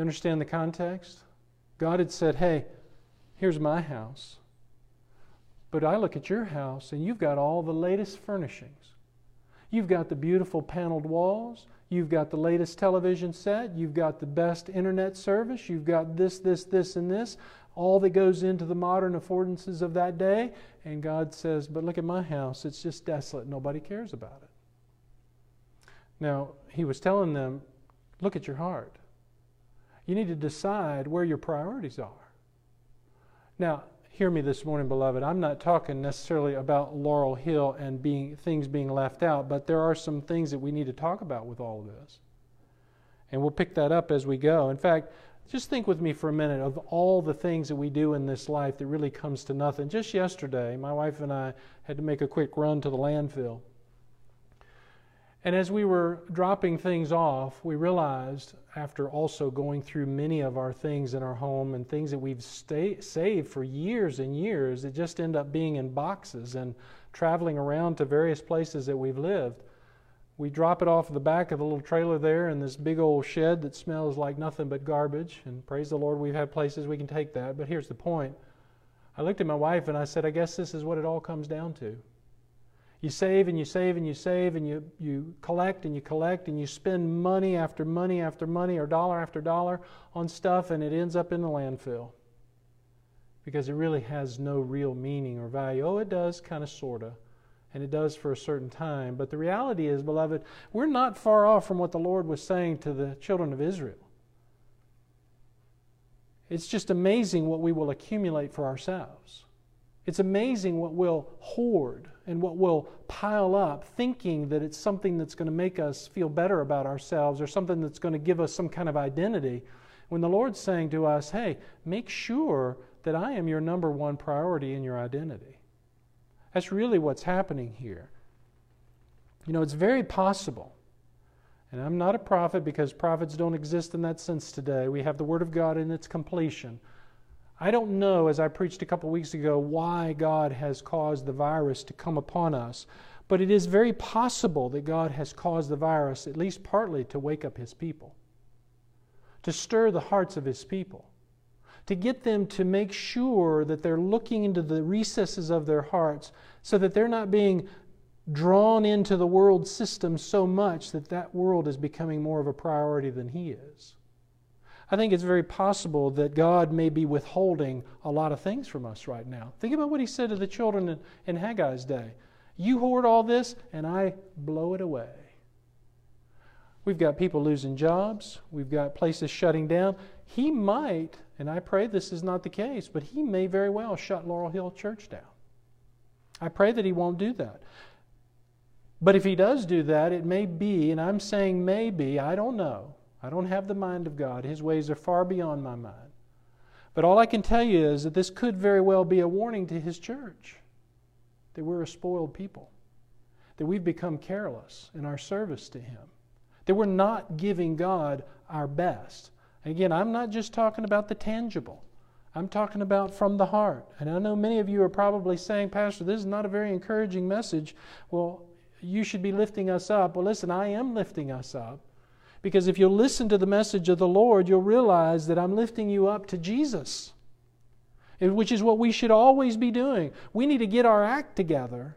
You understand the context? God had said, Hey, here's my house. But I look at your house and you've got all the latest furnishings. You've got the beautiful paneled walls. You've got the latest television set. You've got the best internet service. You've got this, this, this, and this. All that goes into the modern affordances of that day. And God says, But look at my house. It's just desolate. Nobody cares about it. Now, He was telling them, Look at your heart. You need to decide where your priorities are. Now, hear me this morning, beloved. I'm not talking necessarily about Laurel Hill and being things being left out, but there are some things that we need to talk about with all of this. And we'll pick that up as we go. In fact, just think with me for a minute of all the things that we do in this life that really comes to nothing. Just yesterday, my wife and I had to make a quick run to the landfill. And as we were dropping things off, we realized, after also going through many of our things in our home and things that we've stay, saved for years and years, that just end up being in boxes and traveling around to various places that we've lived. We drop it off the back of the little trailer there in this big old shed that smells like nothing but garbage. And praise the Lord, we've had places we can take that. But here's the point I looked at my wife and I said, I guess this is what it all comes down to. You save and you save and you save and you, you collect and you collect and you spend money after money after money or dollar after dollar on stuff and it ends up in the landfill because it really has no real meaning or value. Oh, it does, kind of, sort of, and it does for a certain time. But the reality is, beloved, we're not far off from what the Lord was saying to the children of Israel. It's just amazing what we will accumulate for ourselves. It's amazing what we'll hoard and what we'll pile up, thinking that it's something that's going to make us feel better about ourselves or something that's going to give us some kind of identity. When the Lord's saying to us, hey, make sure that I am your number one priority in your identity. That's really what's happening here. You know, it's very possible, and I'm not a prophet because prophets don't exist in that sense today. We have the Word of God in its completion. I don't know, as I preached a couple weeks ago, why God has caused the virus to come upon us, but it is very possible that God has caused the virus, at least partly, to wake up His people, to stir the hearts of His people, to get them to make sure that they're looking into the recesses of their hearts so that they're not being drawn into the world system so much that that world is becoming more of a priority than He is. I think it's very possible that God may be withholding a lot of things from us right now. Think about what he said to the children in, in Haggai's day You hoard all this, and I blow it away. We've got people losing jobs, we've got places shutting down. He might, and I pray this is not the case, but he may very well shut Laurel Hill Church down. I pray that he won't do that. But if he does do that, it may be, and I'm saying maybe, I don't know, I don't have the mind of God. His ways are far beyond my mind. But all I can tell you is that this could very well be a warning to His church that we're a spoiled people, that we've become careless in our service to Him, that we're not giving God our best. Again, I'm not just talking about the tangible. I'm talking about from the heart. And I know many of you are probably saying, Pastor, this is not a very encouraging message. Well, you should be lifting us up. Well, listen, I am lifting us up. Because if you'll listen to the message of the Lord, you'll realize that I'm lifting you up to Jesus, which is what we should always be doing. We need to get our act together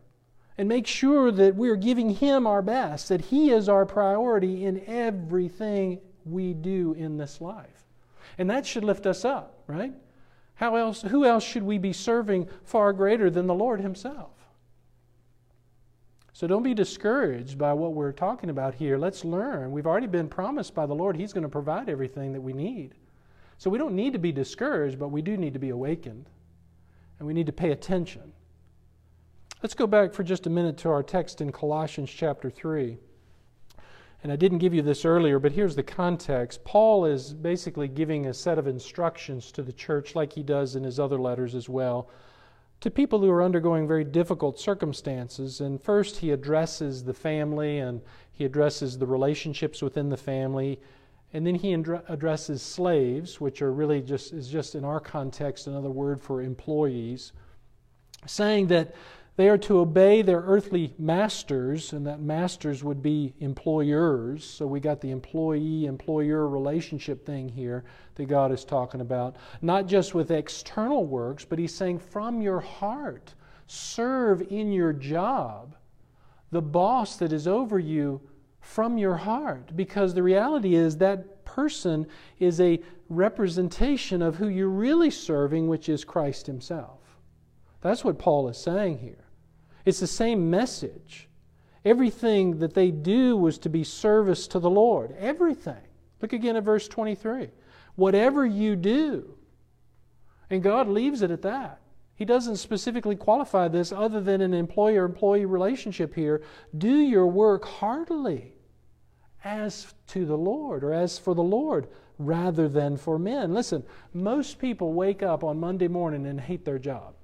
and make sure that we're giving Him our best, that He is our priority in everything we do in this life. And that should lift us up, right? How else, who else should we be serving far greater than the Lord Himself? So don't be discouraged by what we're talking about here. Let's learn. We've already been promised by the Lord He's going to provide everything that we need. So we don't need to be discouraged, but we do need to be awakened. And we need to pay attention. Let's go back for just a minute to our text in Colossians chapter 3. And I didn't give you this earlier, but here's the context. Paul is basically giving a set of instructions to the church, like he does in his other letters as well, to people who are undergoing very difficult circumstances. And first, he addresses the family and he addresses the relationships within the family. And then he addresses slaves, which are really just is just in our context another word for employees, saying that they are to obey their earthly masters, and that masters would be employers. So we got the employee employer relationship thing here that God is talking about. Not just with external works, but He's saying from your heart, serve in your job the boss that is over you from your heart. Because the reality is that person is a representation of who you're really serving, which is Christ Himself. That's what Paul is saying here. It's the same message. Everything that they do was to be service to the Lord. Everything. Look again at verse 23. Whatever you do, and God leaves it at that. He doesn't specifically qualify this other than an employer employee relationship here. Do your work heartily as to the Lord or as for the Lord rather than for men. Listen, most people wake up on Monday morning and hate their job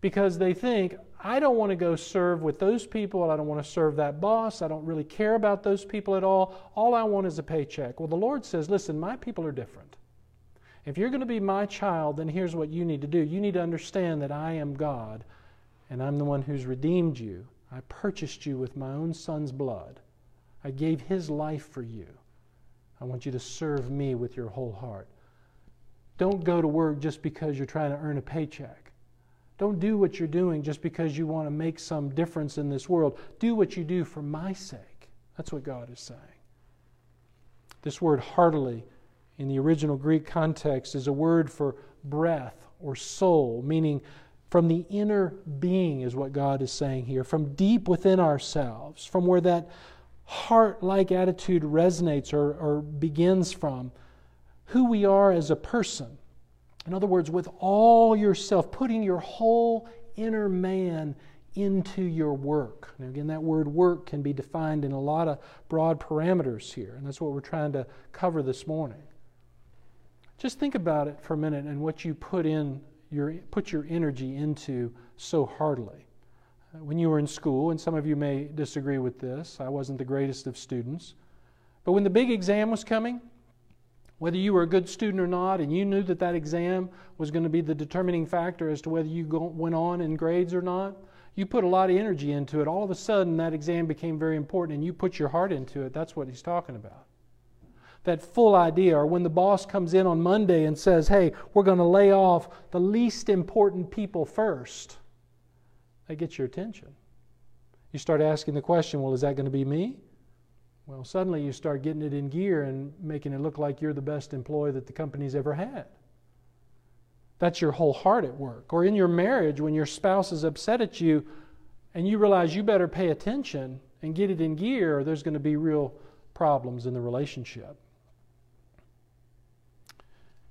because they think, I don't want to go serve with those people. I don't want to serve that boss. I don't really care about those people at all. All I want is a paycheck. Well, the Lord says, listen, my people are different. If you're going to be my child, then here's what you need to do. You need to understand that I am God, and I'm the one who's redeemed you. I purchased you with my own son's blood. I gave his life for you. I want you to serve me with your whole heart. Don't go to work just because you're trying to earn a paycheck. Don't do what you're doing just because you want to make some difference in this world. Do what you do for my sake. That's what God is saying. This word heartily in the original Greek context is a word for breath or soul, meaning from the inner being, is what God is saying here, from deep within ourselves, from where that heart like attitude resonates or, or begins from, who we are as a person in other words, with all yourself, putting your whole inner man into your work. Now, again, that word work can be defined in a lot of broad parameters here, and that's what we're trying to cover this morning. Just think about it for a minute and what you put in your put your energy into so heartily. Uh, when you were in school, and some of you may disagree with this, I wasn't the greatest of students, but when the big exam was coming, whether you were a good student or not, and you knew that that exam was going to be the determining factor as to whether you go, went on in grades or not, you put a lot of energy into it. All of a sudden, that exam became very important, and you put your heart into it. That's what he's talking about. That full idea, or when the boss comes in on Monday and says, hey, we're going to lay off the least important people first, that gets your attention. You start asking the question, well, is that going to be me? Well, suddenly you start getting it in gear and making it look like you're the best employee that the company's ever had. That's your whole heart at work. Or in your marriage, when your spouse is upset at you and you realize you better pay attention and get it in gear, or there's going to be real problems in the relationship.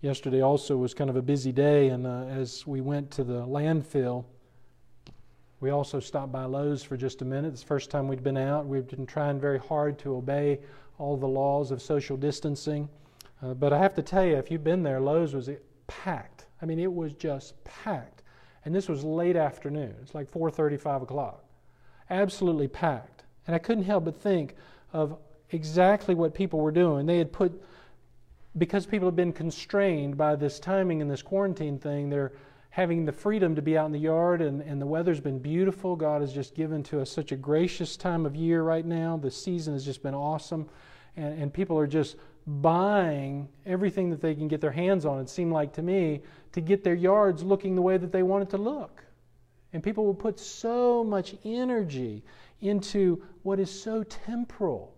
Yesterday also was kind of a busy day, and uh, as we went to the landfill, we also stopped by Lowe's for just a minute. It's the first time we'd been out. We've been trying very hard to obey all the laws of social distancing. Uh, but I have to tell you, if you've been there, Lowe's was packed. I mean, it was just packed. And this was late afternoon. It's like 4:30, 5 o'clock. Absolutely packed. And I couldn't help but think of exactly what people were doing. They had put, because people have been constrained by this timing and this quarantine thing, they're having the freedom to be out in the yard and, and the weather's been beautiful. God has just given to us such a gracious time of year right now. The season has just been awesome. And, and people are just buying everything that they can get their hands on, it seemed like to me, to get their yards looking the way that they want it to look. And people will put so much energy into what is so temporal.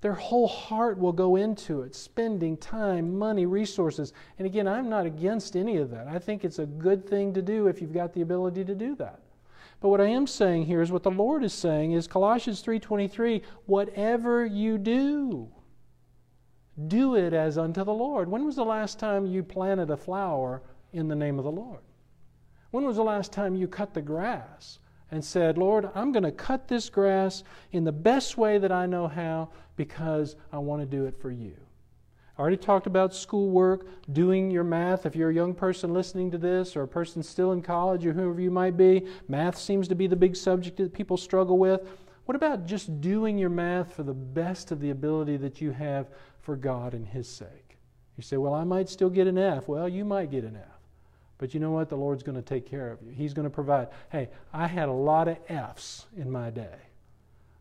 Their whole heart will go into it, spending time, money, resources. And again, I'm not against any of that. I think it's a good thing to do if you've got the ability to do that. But what I am saying here is what the Lord is saying is Colossians 3:23, whatever you do, do it as unto the Lord. When was the last time you planted a flower in the name of the Lord? When was the last time you cut the grass and said, Lord, I'm going to cut this grass in the best way that I know how because I want to do it for you? I already talked about schoolwork, doing your math. If you're a young person listening to this or a person still in college or whoever you might be, math seems to be the big subject that people struggle with. What about just doing your math for the best of the ability that you have for God and His sake? You say, Well, I might still get an F. Well, you might get an F. But you know what? The Lord's going to take care of you. He's going to provide. Hey, I had a lot of F's in my day.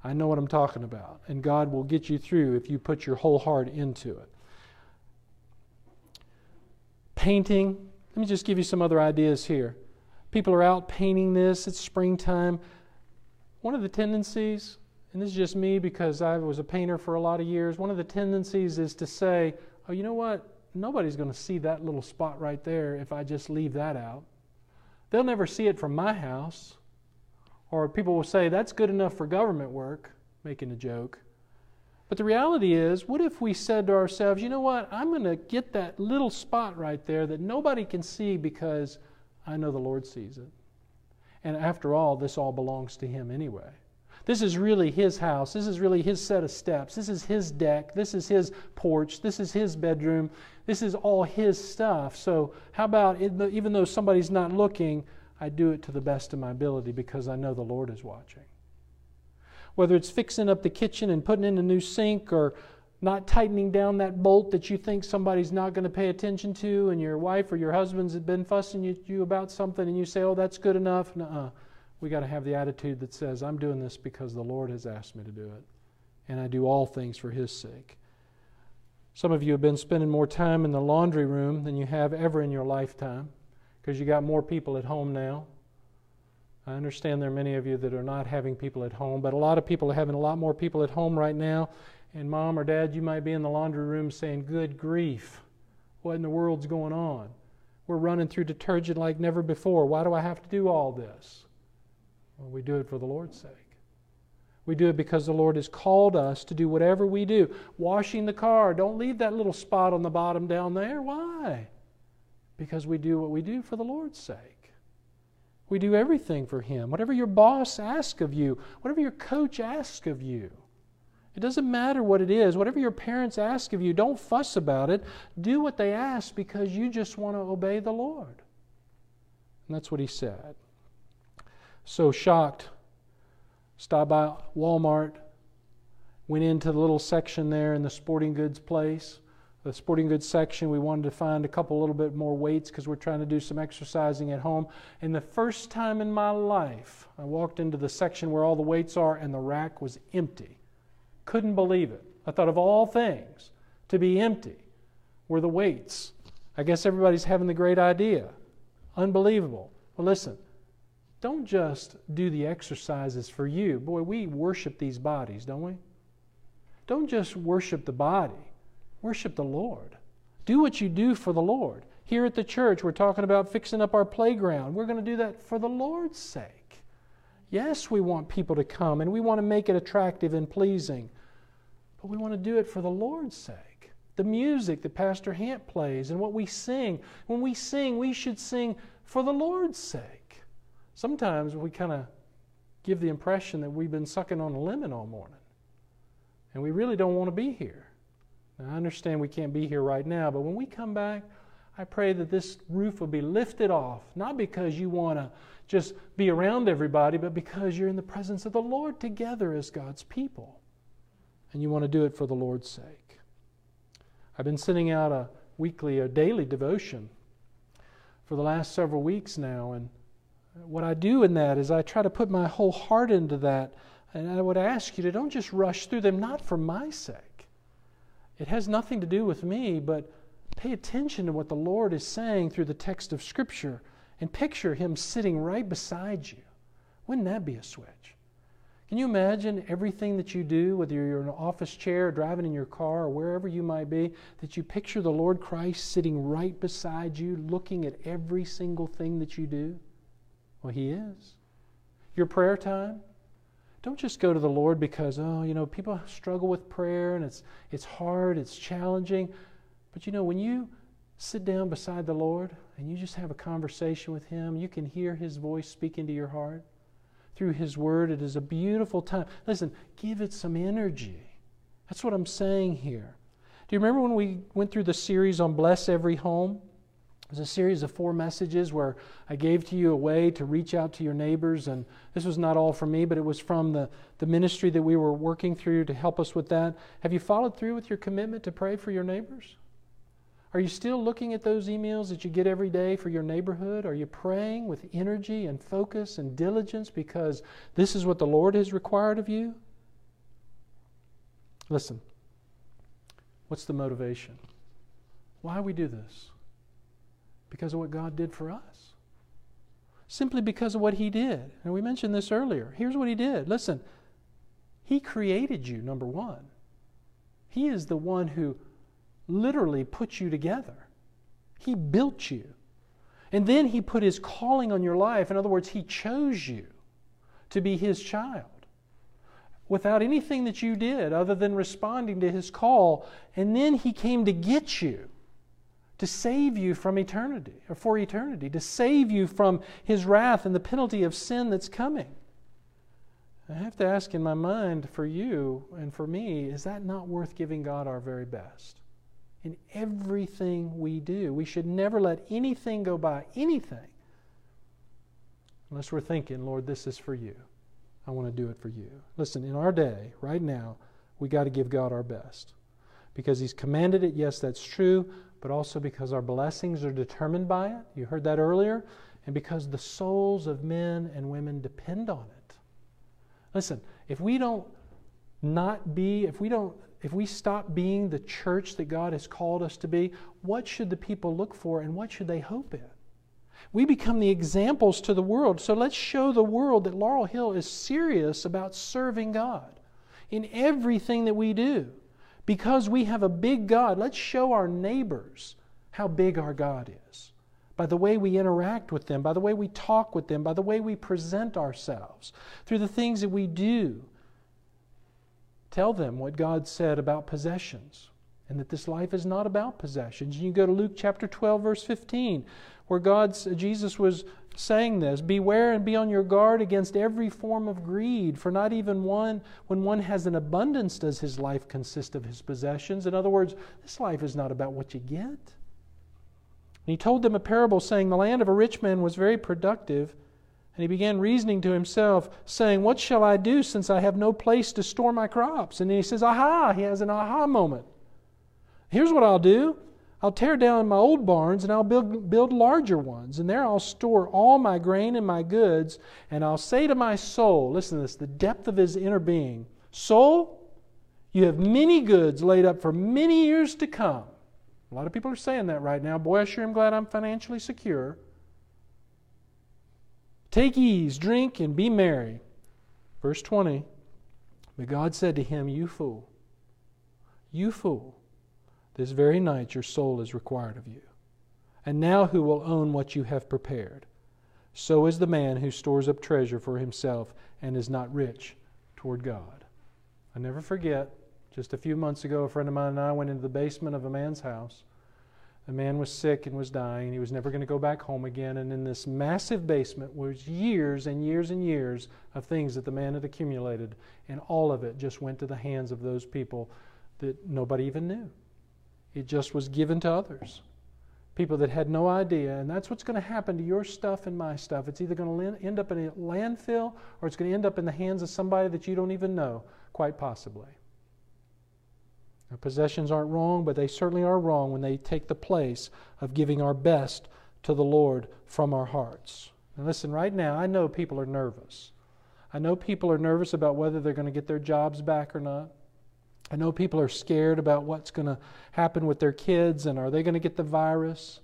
I know what I'm talking about. And God will get you through if you put your whole heart into it. Painting. Let me just give you some other ideas here. People are out painting this. It's springtime. One of the tendencies, and this is just me because I was a painter for a lot of years, one of the tendencies is to say, oh, you know what? Nobody's going to see that little spot right there if I just leave that out. They'll never see it from my house. Or people will say, that's good enough for government work, making a joke. But the reality is, what if we said to ourselves, you know what, I'm going to get that little spot right there that nobody can see because I know the Lord sees it. And after all, this all belongs to Him anyway. This is really his house. This is really his set of steps. This is his deck. This is his porch. This is his bedroom. This is all his stuff. So, how about even though somebody's not looking, I do it to the best of my ability because I know the Lord is watching. Whether it's fixing up the kitchen and putting in a new sink or not tightening down that bolt that you think somebody's not going to pay attention to, and your wife or your husband's been fussing you, you about something, and you say, Oh, that's good enough. Nuh we got to have the attitude that says, I'm doing this because the Lord has asked me to do it, and I do all things for His sake. Some of you have been spending more time in the laundry room than you have ever in your lifetime because you got more people at home now. I understand there are many of you that are not having people at home, but a lot of people are having a lot more people at home right now. And mom or dad, you might be in the laundry room saying, Good grief, what in the world's going on? We're running through detergent like never before. Why do I have to do all this? Well, we do it for the Lord's sake. We do it because the Lord has called us to do whatever we do. Washing the car, don't leave that little spot on the bottom down there. Why? Because we do what we do for the Lord's sake. We do everything for Him. Whatever your boss asks of you, whatever your coach asks of you, it doesn't matter what it is. Whatever your parents ask of you, don't fuss about it. Do what they ask because you just want to obey the Lord. And that's what He said so shocked. Stopped by Walmart, went into the little section there in the sporting goods place. The sporting goods section, we wanted to find a couple little bit more weights because we're trying to do some exercising at home. And the first time in my life, I walked into the section where all the weights are and the rack was empty. Couldn't believe it. I thought of all things to be empty were the weights. I guess everybody's having the great idea. Unbelievable. Well, listen, don't just do the exercises for you. Boy, we worship these bodies, don't we? Don't just worship the body, worship the Lord. Do what you do for the Lord. Here at the church, we're talking about fixing up our playground. We're going to do that for the Lord's sake. Yes, we want people to come and we want to make it attractive and pleasing, but we want to do it for the Lord's sake. The music that Pastor Hant plays and what we sing, when we sing, we should sing for the Lord's sake sometimes we kind of give the impression that we've been sucking on a lemon all morning. And we really don't want to be here. Now, I understand we can't be here right now, but when we come back, I pray that this roof will be lifted off, not because you want to just be around everybody, but because you're in the presence of the Lord together as God's people. And you want to do it for the Lord's sake. I've been sending out a weekly or daily devotion for the last several weeks now, and what I do in that is I try to put my whole heart into that. And I would ask you to don't just rush through them, not for my sake. It has nothing to do with me, but pay attention to what the Lord is saying through the text of Scripture and picture Him sitting right beside you. Wouldn't that be a switch? Can you imagine everything that you do, whether you're in an office chair, or driving in your car, or wherever you might be, that you picture the Lord Christ sitting right beside you, looking at every single thing that you do? Well, He is. Your prayer time, don't just go to the Lord because, oh, you know, people struggle with prayer and it's, it's hard, it's challenging. But you know, when you sit down beside the Lord and you just have a conversation with Him, you can hear His voice speak into your heart through His Word. It is a beautiful time. Listen, give it some energy. That's what I'm saying here. Do you remember when we went through the series on Bless Every Home? Was a series of four messages where I gave to you a way to reach out to your neighbors. And this was not all from me, but it was from the, the ministry that we were working through to help us with that. Have you followed through with your commitment to pray for your neighbors? Are you still looking at those emails that you get every day for your neighborhood? Are you praying with energy and focus and diligence because this is what the Lord has required of you? Listen, what's the motivation? Why we do this? Because of what God did for us. Simply because of what He did. And we mentioned this earlier. Here's what He did. Listen, He created you, number one. He is the one who literally put you together. He built you. And then He put His calling on your life. In other words, He chose you to be His child without anything that you did other than responding to His call. And then He came to get you, to save you from eternity, or for eternity, to save you from His wrath and the penalty of sin that's coming. I have to ask in my mind for you and for me, is that not worth giving God our very best? in everything we do. We should never let anything go by, anything, unless we're thinking, Lord, this is for you. I want to do it for you. Listen, in our day, right now, we got to give God our best. Because He's commanded it, yes, that's true, but also because our blessings are determined by it. You heard that earlier. And because the souls of men and women depend on it. Listen, if we don't not be, if we don't if we stop being the church that God has called us to be, what should the people look for and what should they hope in? We become the examples to the world. So let's show the world that Laurel Hill is serious about serving God in everything that we do. Because we have a big God, let's show our neighbors how big our God is by the way we interact with them, by the way we talk with them, by the way we present ourselves, through the things that we do Tell them what God said about possessions and that this life is not about possessions. You go to Luke chapter 12, verse 15, where God's, Jesus was saying this Beware and be on your guard against every form of greed, for not even one, when one has an abundance, does his life consist of his possessions. In other words, this life is not about what you get. And he told them a parable saying, The land of a rich man was very productive. And he began reasoning to himself, saying, What shall I do since I have no place to store my crops? And then he says, Aha! He has an aha moment. Here's what I'll do I'll tear down my old barns and I'll build, build larger ones. And there I'll store all my grain and my goods. And I'll say to my soul, listen to this, the depth of his inner being Soul, you have many goods laid up for many years to come. A lot of people are saying that right now. Boy, I sure am glad I'm financially secure. Take ease, drink, and be merry. Verse 20. But God said to him, You fool, you fool, this very night your soul is required of you. And now who will own what you have prepared? So is the man who stores up treasure for himself and is not rich toward God. I never forget, just a few months ago, a friend of mine and I went into the basement of a man's house the man was sick and was dying. He was never going to go back home again. And in this massive basement was years and years and years of things that the man had accumulated. And all of it just went to the hands of those people that nobody even knew. It just was given to others. People that had no idea. And that's what's going to happen to your stuff and my stuff. It's either going to end up in a landfill or it's going to end up in the hands of somebody that you don't even know, quite possibly. Our possessions aren't wrong, but they certainly are wrong when they take the place of giving our best to the Lord from our hearts. And listen, right now, I know people are nervous. I know people are nervous about whether they're going to get their jobs back or not. I know people are scared about what's going to happen with their kids and are they going to get the virus.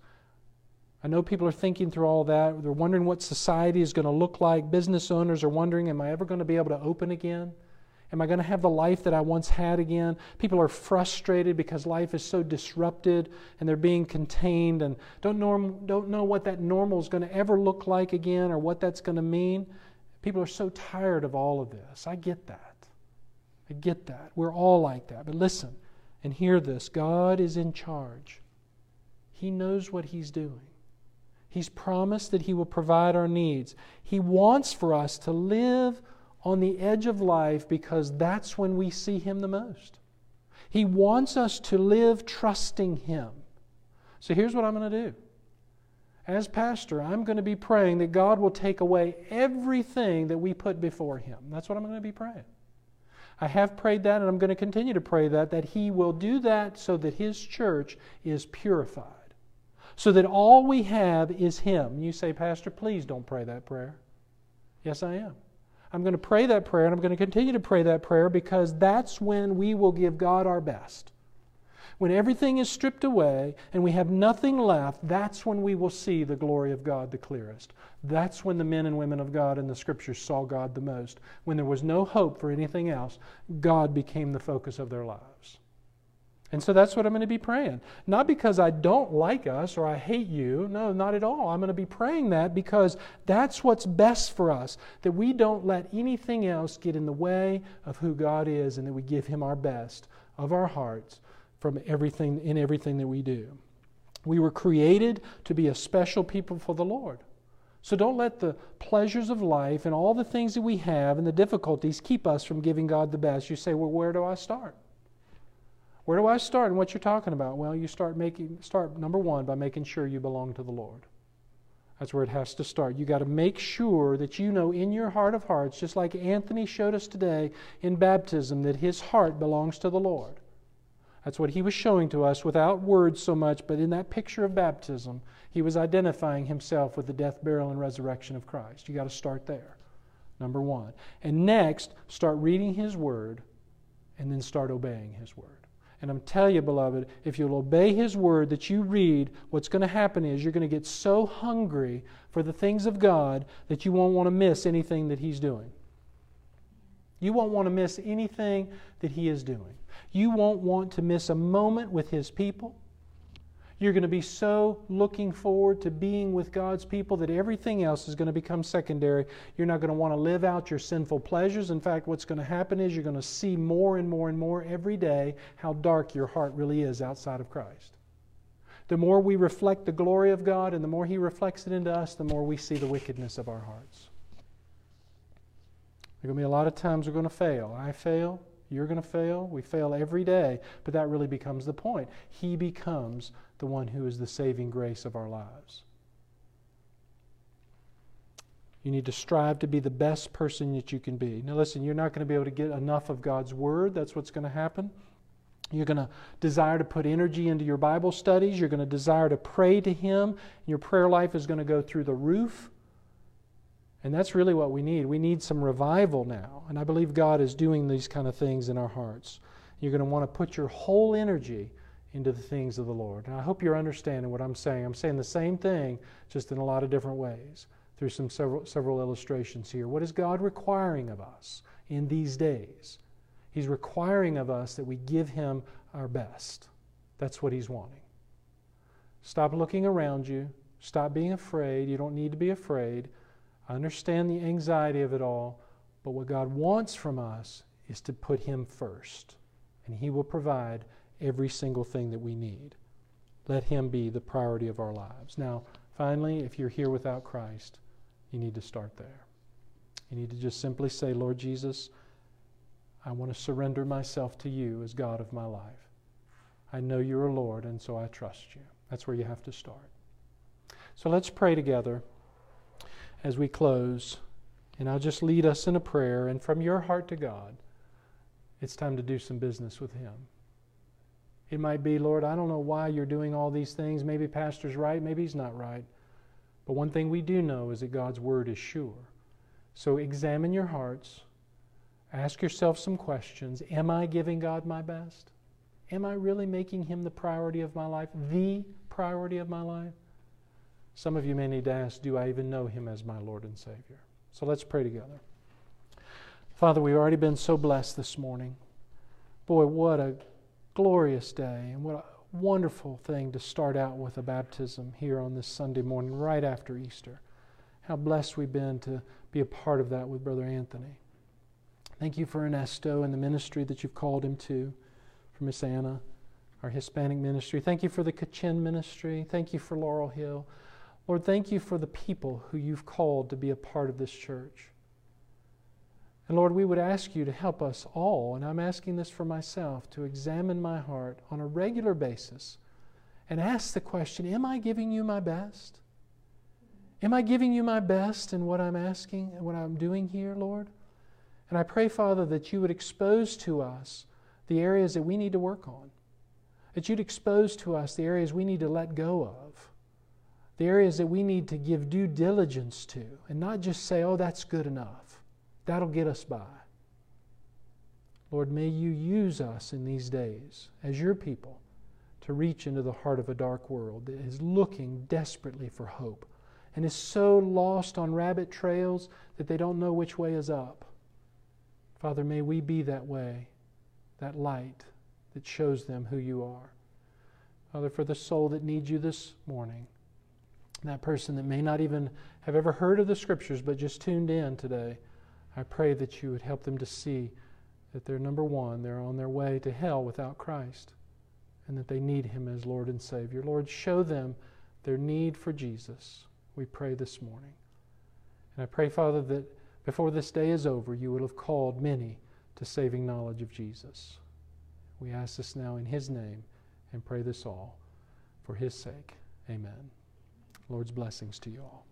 I know people are thinking through all that. They're wondering what society is going to look like. Business owners are wondering, am I ever going to be able to open again? Am I going to have the life that I once had again? People are frustrated because life is so disrupted and they're being contained and don't, norm, don't know what that normal is going to ever look like again or what that's going to mean. People are so tired of all of this. I get that. I get that. We're all like that. But listen and hear this God is in charge, He knows what He's doing. He's promised that He will provide our needs. He wants for us to live on the edge of life because that's when we see Him the most. He wants us to live trusting Him. So here's what I'm going to do. As pastor, I'm going to be praying that God will take away everything that we put before Him. That's what I'm going to be praying. I have prayed that, and I'm going to continue to pray that, that He will do that so that His church is purified. So that all we have is Him. You say, Pastor, please don't pray that prayer. Yes, I am. I'm going to pray that prayer, and I'm going to continue to pray that prayer because that's when we will give God our best. When everything is stripped away and we have nothing left, that's when we will see the glory of God the clearest. That's when the men and women of God in the Scriptures saw God the most. When there was no hope for anything else, God became the focus of their lives. And so that's what I'm going to be praying. Not because I don't like us or I hate you. No, not at all. I'm going to be praying that because that's what's best for us. That we don't let anything else get in the way of who God is and that we give Him our best of our hearts from everything in everything that we do. We were created to be a special people for the Lord. So don't let the pleasures of life and all the things that we have and the difficulties keep us from giving God the best. You say, well, where do I start? Where do I start and what you're talking about? Well, you start making start number 1 by making sure you belong to the Lord. That's where it has to start. You got to make sure that you know in your heart of hearts, just like Anthony showed us today in baptism, that his heart belongs to the Lord. That's what he was showing to us without words so much, but in that picture of baptism, he was identifying himself with the death, burial, and resurrection of Christ. You got to start there. Number one. And next, start reading his word and then start obeying his word. And I'm telling you, beloved, if you'll obey His word that you read, what's going to happen is you're going to get so hungry for the things of God that you won't want to miss anything that He's doing. You won't want to miss anything that He is doing. You won't want to miss a moment with His people. You're going to be so looking forward to being with God's people that everything else is going to become secondary. You're not going to want to live out your sinful pleasures. In fact, what's going to happen is you're going to see more and more and more every day how dark your heart really is outside of Christ. The more we reflect the glory of God and the more He reflects it into us, the more we see the wickedness of our hearts. There are going to be a lot of times we're going to fail. I fail. You're going to fail. We fail every day. But that really becomes the point. He becomes the one who is the saving grace of our lives. You need to strive to be the best person that you can be. Now, listen, you're not going to be able to get enough of God's Word. That's what's going to happen. You're going to desire to put energy into your Bible studies. You're going to desire to pray to Him. Your prayer life is going to go through the roof. And that's really what we need. We need some revival now. And I believe God is doing these kind of things in our hearts. You're going to want to put your whole energy into the things of the Lord. And I hope you're understanding what I'm saying. I'm saying the same thing, just in a lot of different ways, through some several, several illustrations here. What is God requiring of us in these days? He's requiring of us that we give Him our best. That's what He's wanting. Stop looking around you. Stop being afraid. You don't need to be afraid. I understand the anxiety of it all, but what God wants from us is to put Him first, and He will provide every single thing that we need. Let Him be the priority of our lives. Now, finally, if you're here without Christ, you need to start there. You need to just simply say, Lord Jesus, I want to surrender myself to you as God of my life. I know you're a Lord, and so I trust you. That's where you have to start. So let's pray together as we close. And I'll just lead us in a prayer. And from your heart to God, it's time to do some business with Him. It might be, Lord, I don't know why you're doing all these things. Maybe Pastor's right, maybe he's not right. But one thing we do know is that God's word is sure. So examine your hearts. Ask yourself some questions. Am I giving God my best? Am I really making him the priority of my life? The priority of my life? Some of you may need to ask, Do I even know him as my Lord and Savior? So let's pray together. Father, we've already been so blessed this morning. Boy, what a glorious day, and what a wonderful thing to start out with a baptism here on this Sunday morning, right after Easter. How blessed we've been to be a part of that with Brother Anthony. Thank you for Ernesto and the ministry that you've called him to, for Miss Anna, our Hispanic ministry. Thank you for the Kachin ministry. Thank you for Laurel Hill. Lord, thank you for the people who you've called to be a part of this church. And Lord, we would ask you to help us all, and I'm asking this for myself, to examine my heart on a regular basis and ask the question Am I giving you my best? Am I giving you my best in what I'm asking and what I'm doing here, Lord? And I pray, Father, that you would expose to us the areas that we need to work on, that you'd expose to us the areas we need to let go of, the areas that we need to give due diligence to, and not just say, oh, that's good enough. That'll get us by. Lord, may you use us in these days as your people to reach into the heart of a dark world that is looking desperately for hope and is so lost on rabbit trails that they don't know which way is up. Father, may we be that way, that light that shows them who you are. Father, for the soul that needs you this morning, that person that may not even have ever heard of the scriptures but just tuned in today, I pray that you would help them to see that they're number one, they're on their way to hell without Christ, and that they need Him as Lord and Savior. Lord, show them their need for Jesus. We pray this morning. And I pray, Father, that before this day is over, you will have called many to saving knowledge of Jesus. We ask this now in His name and pray this all for His sake. Amen. Lord's blessings to you all.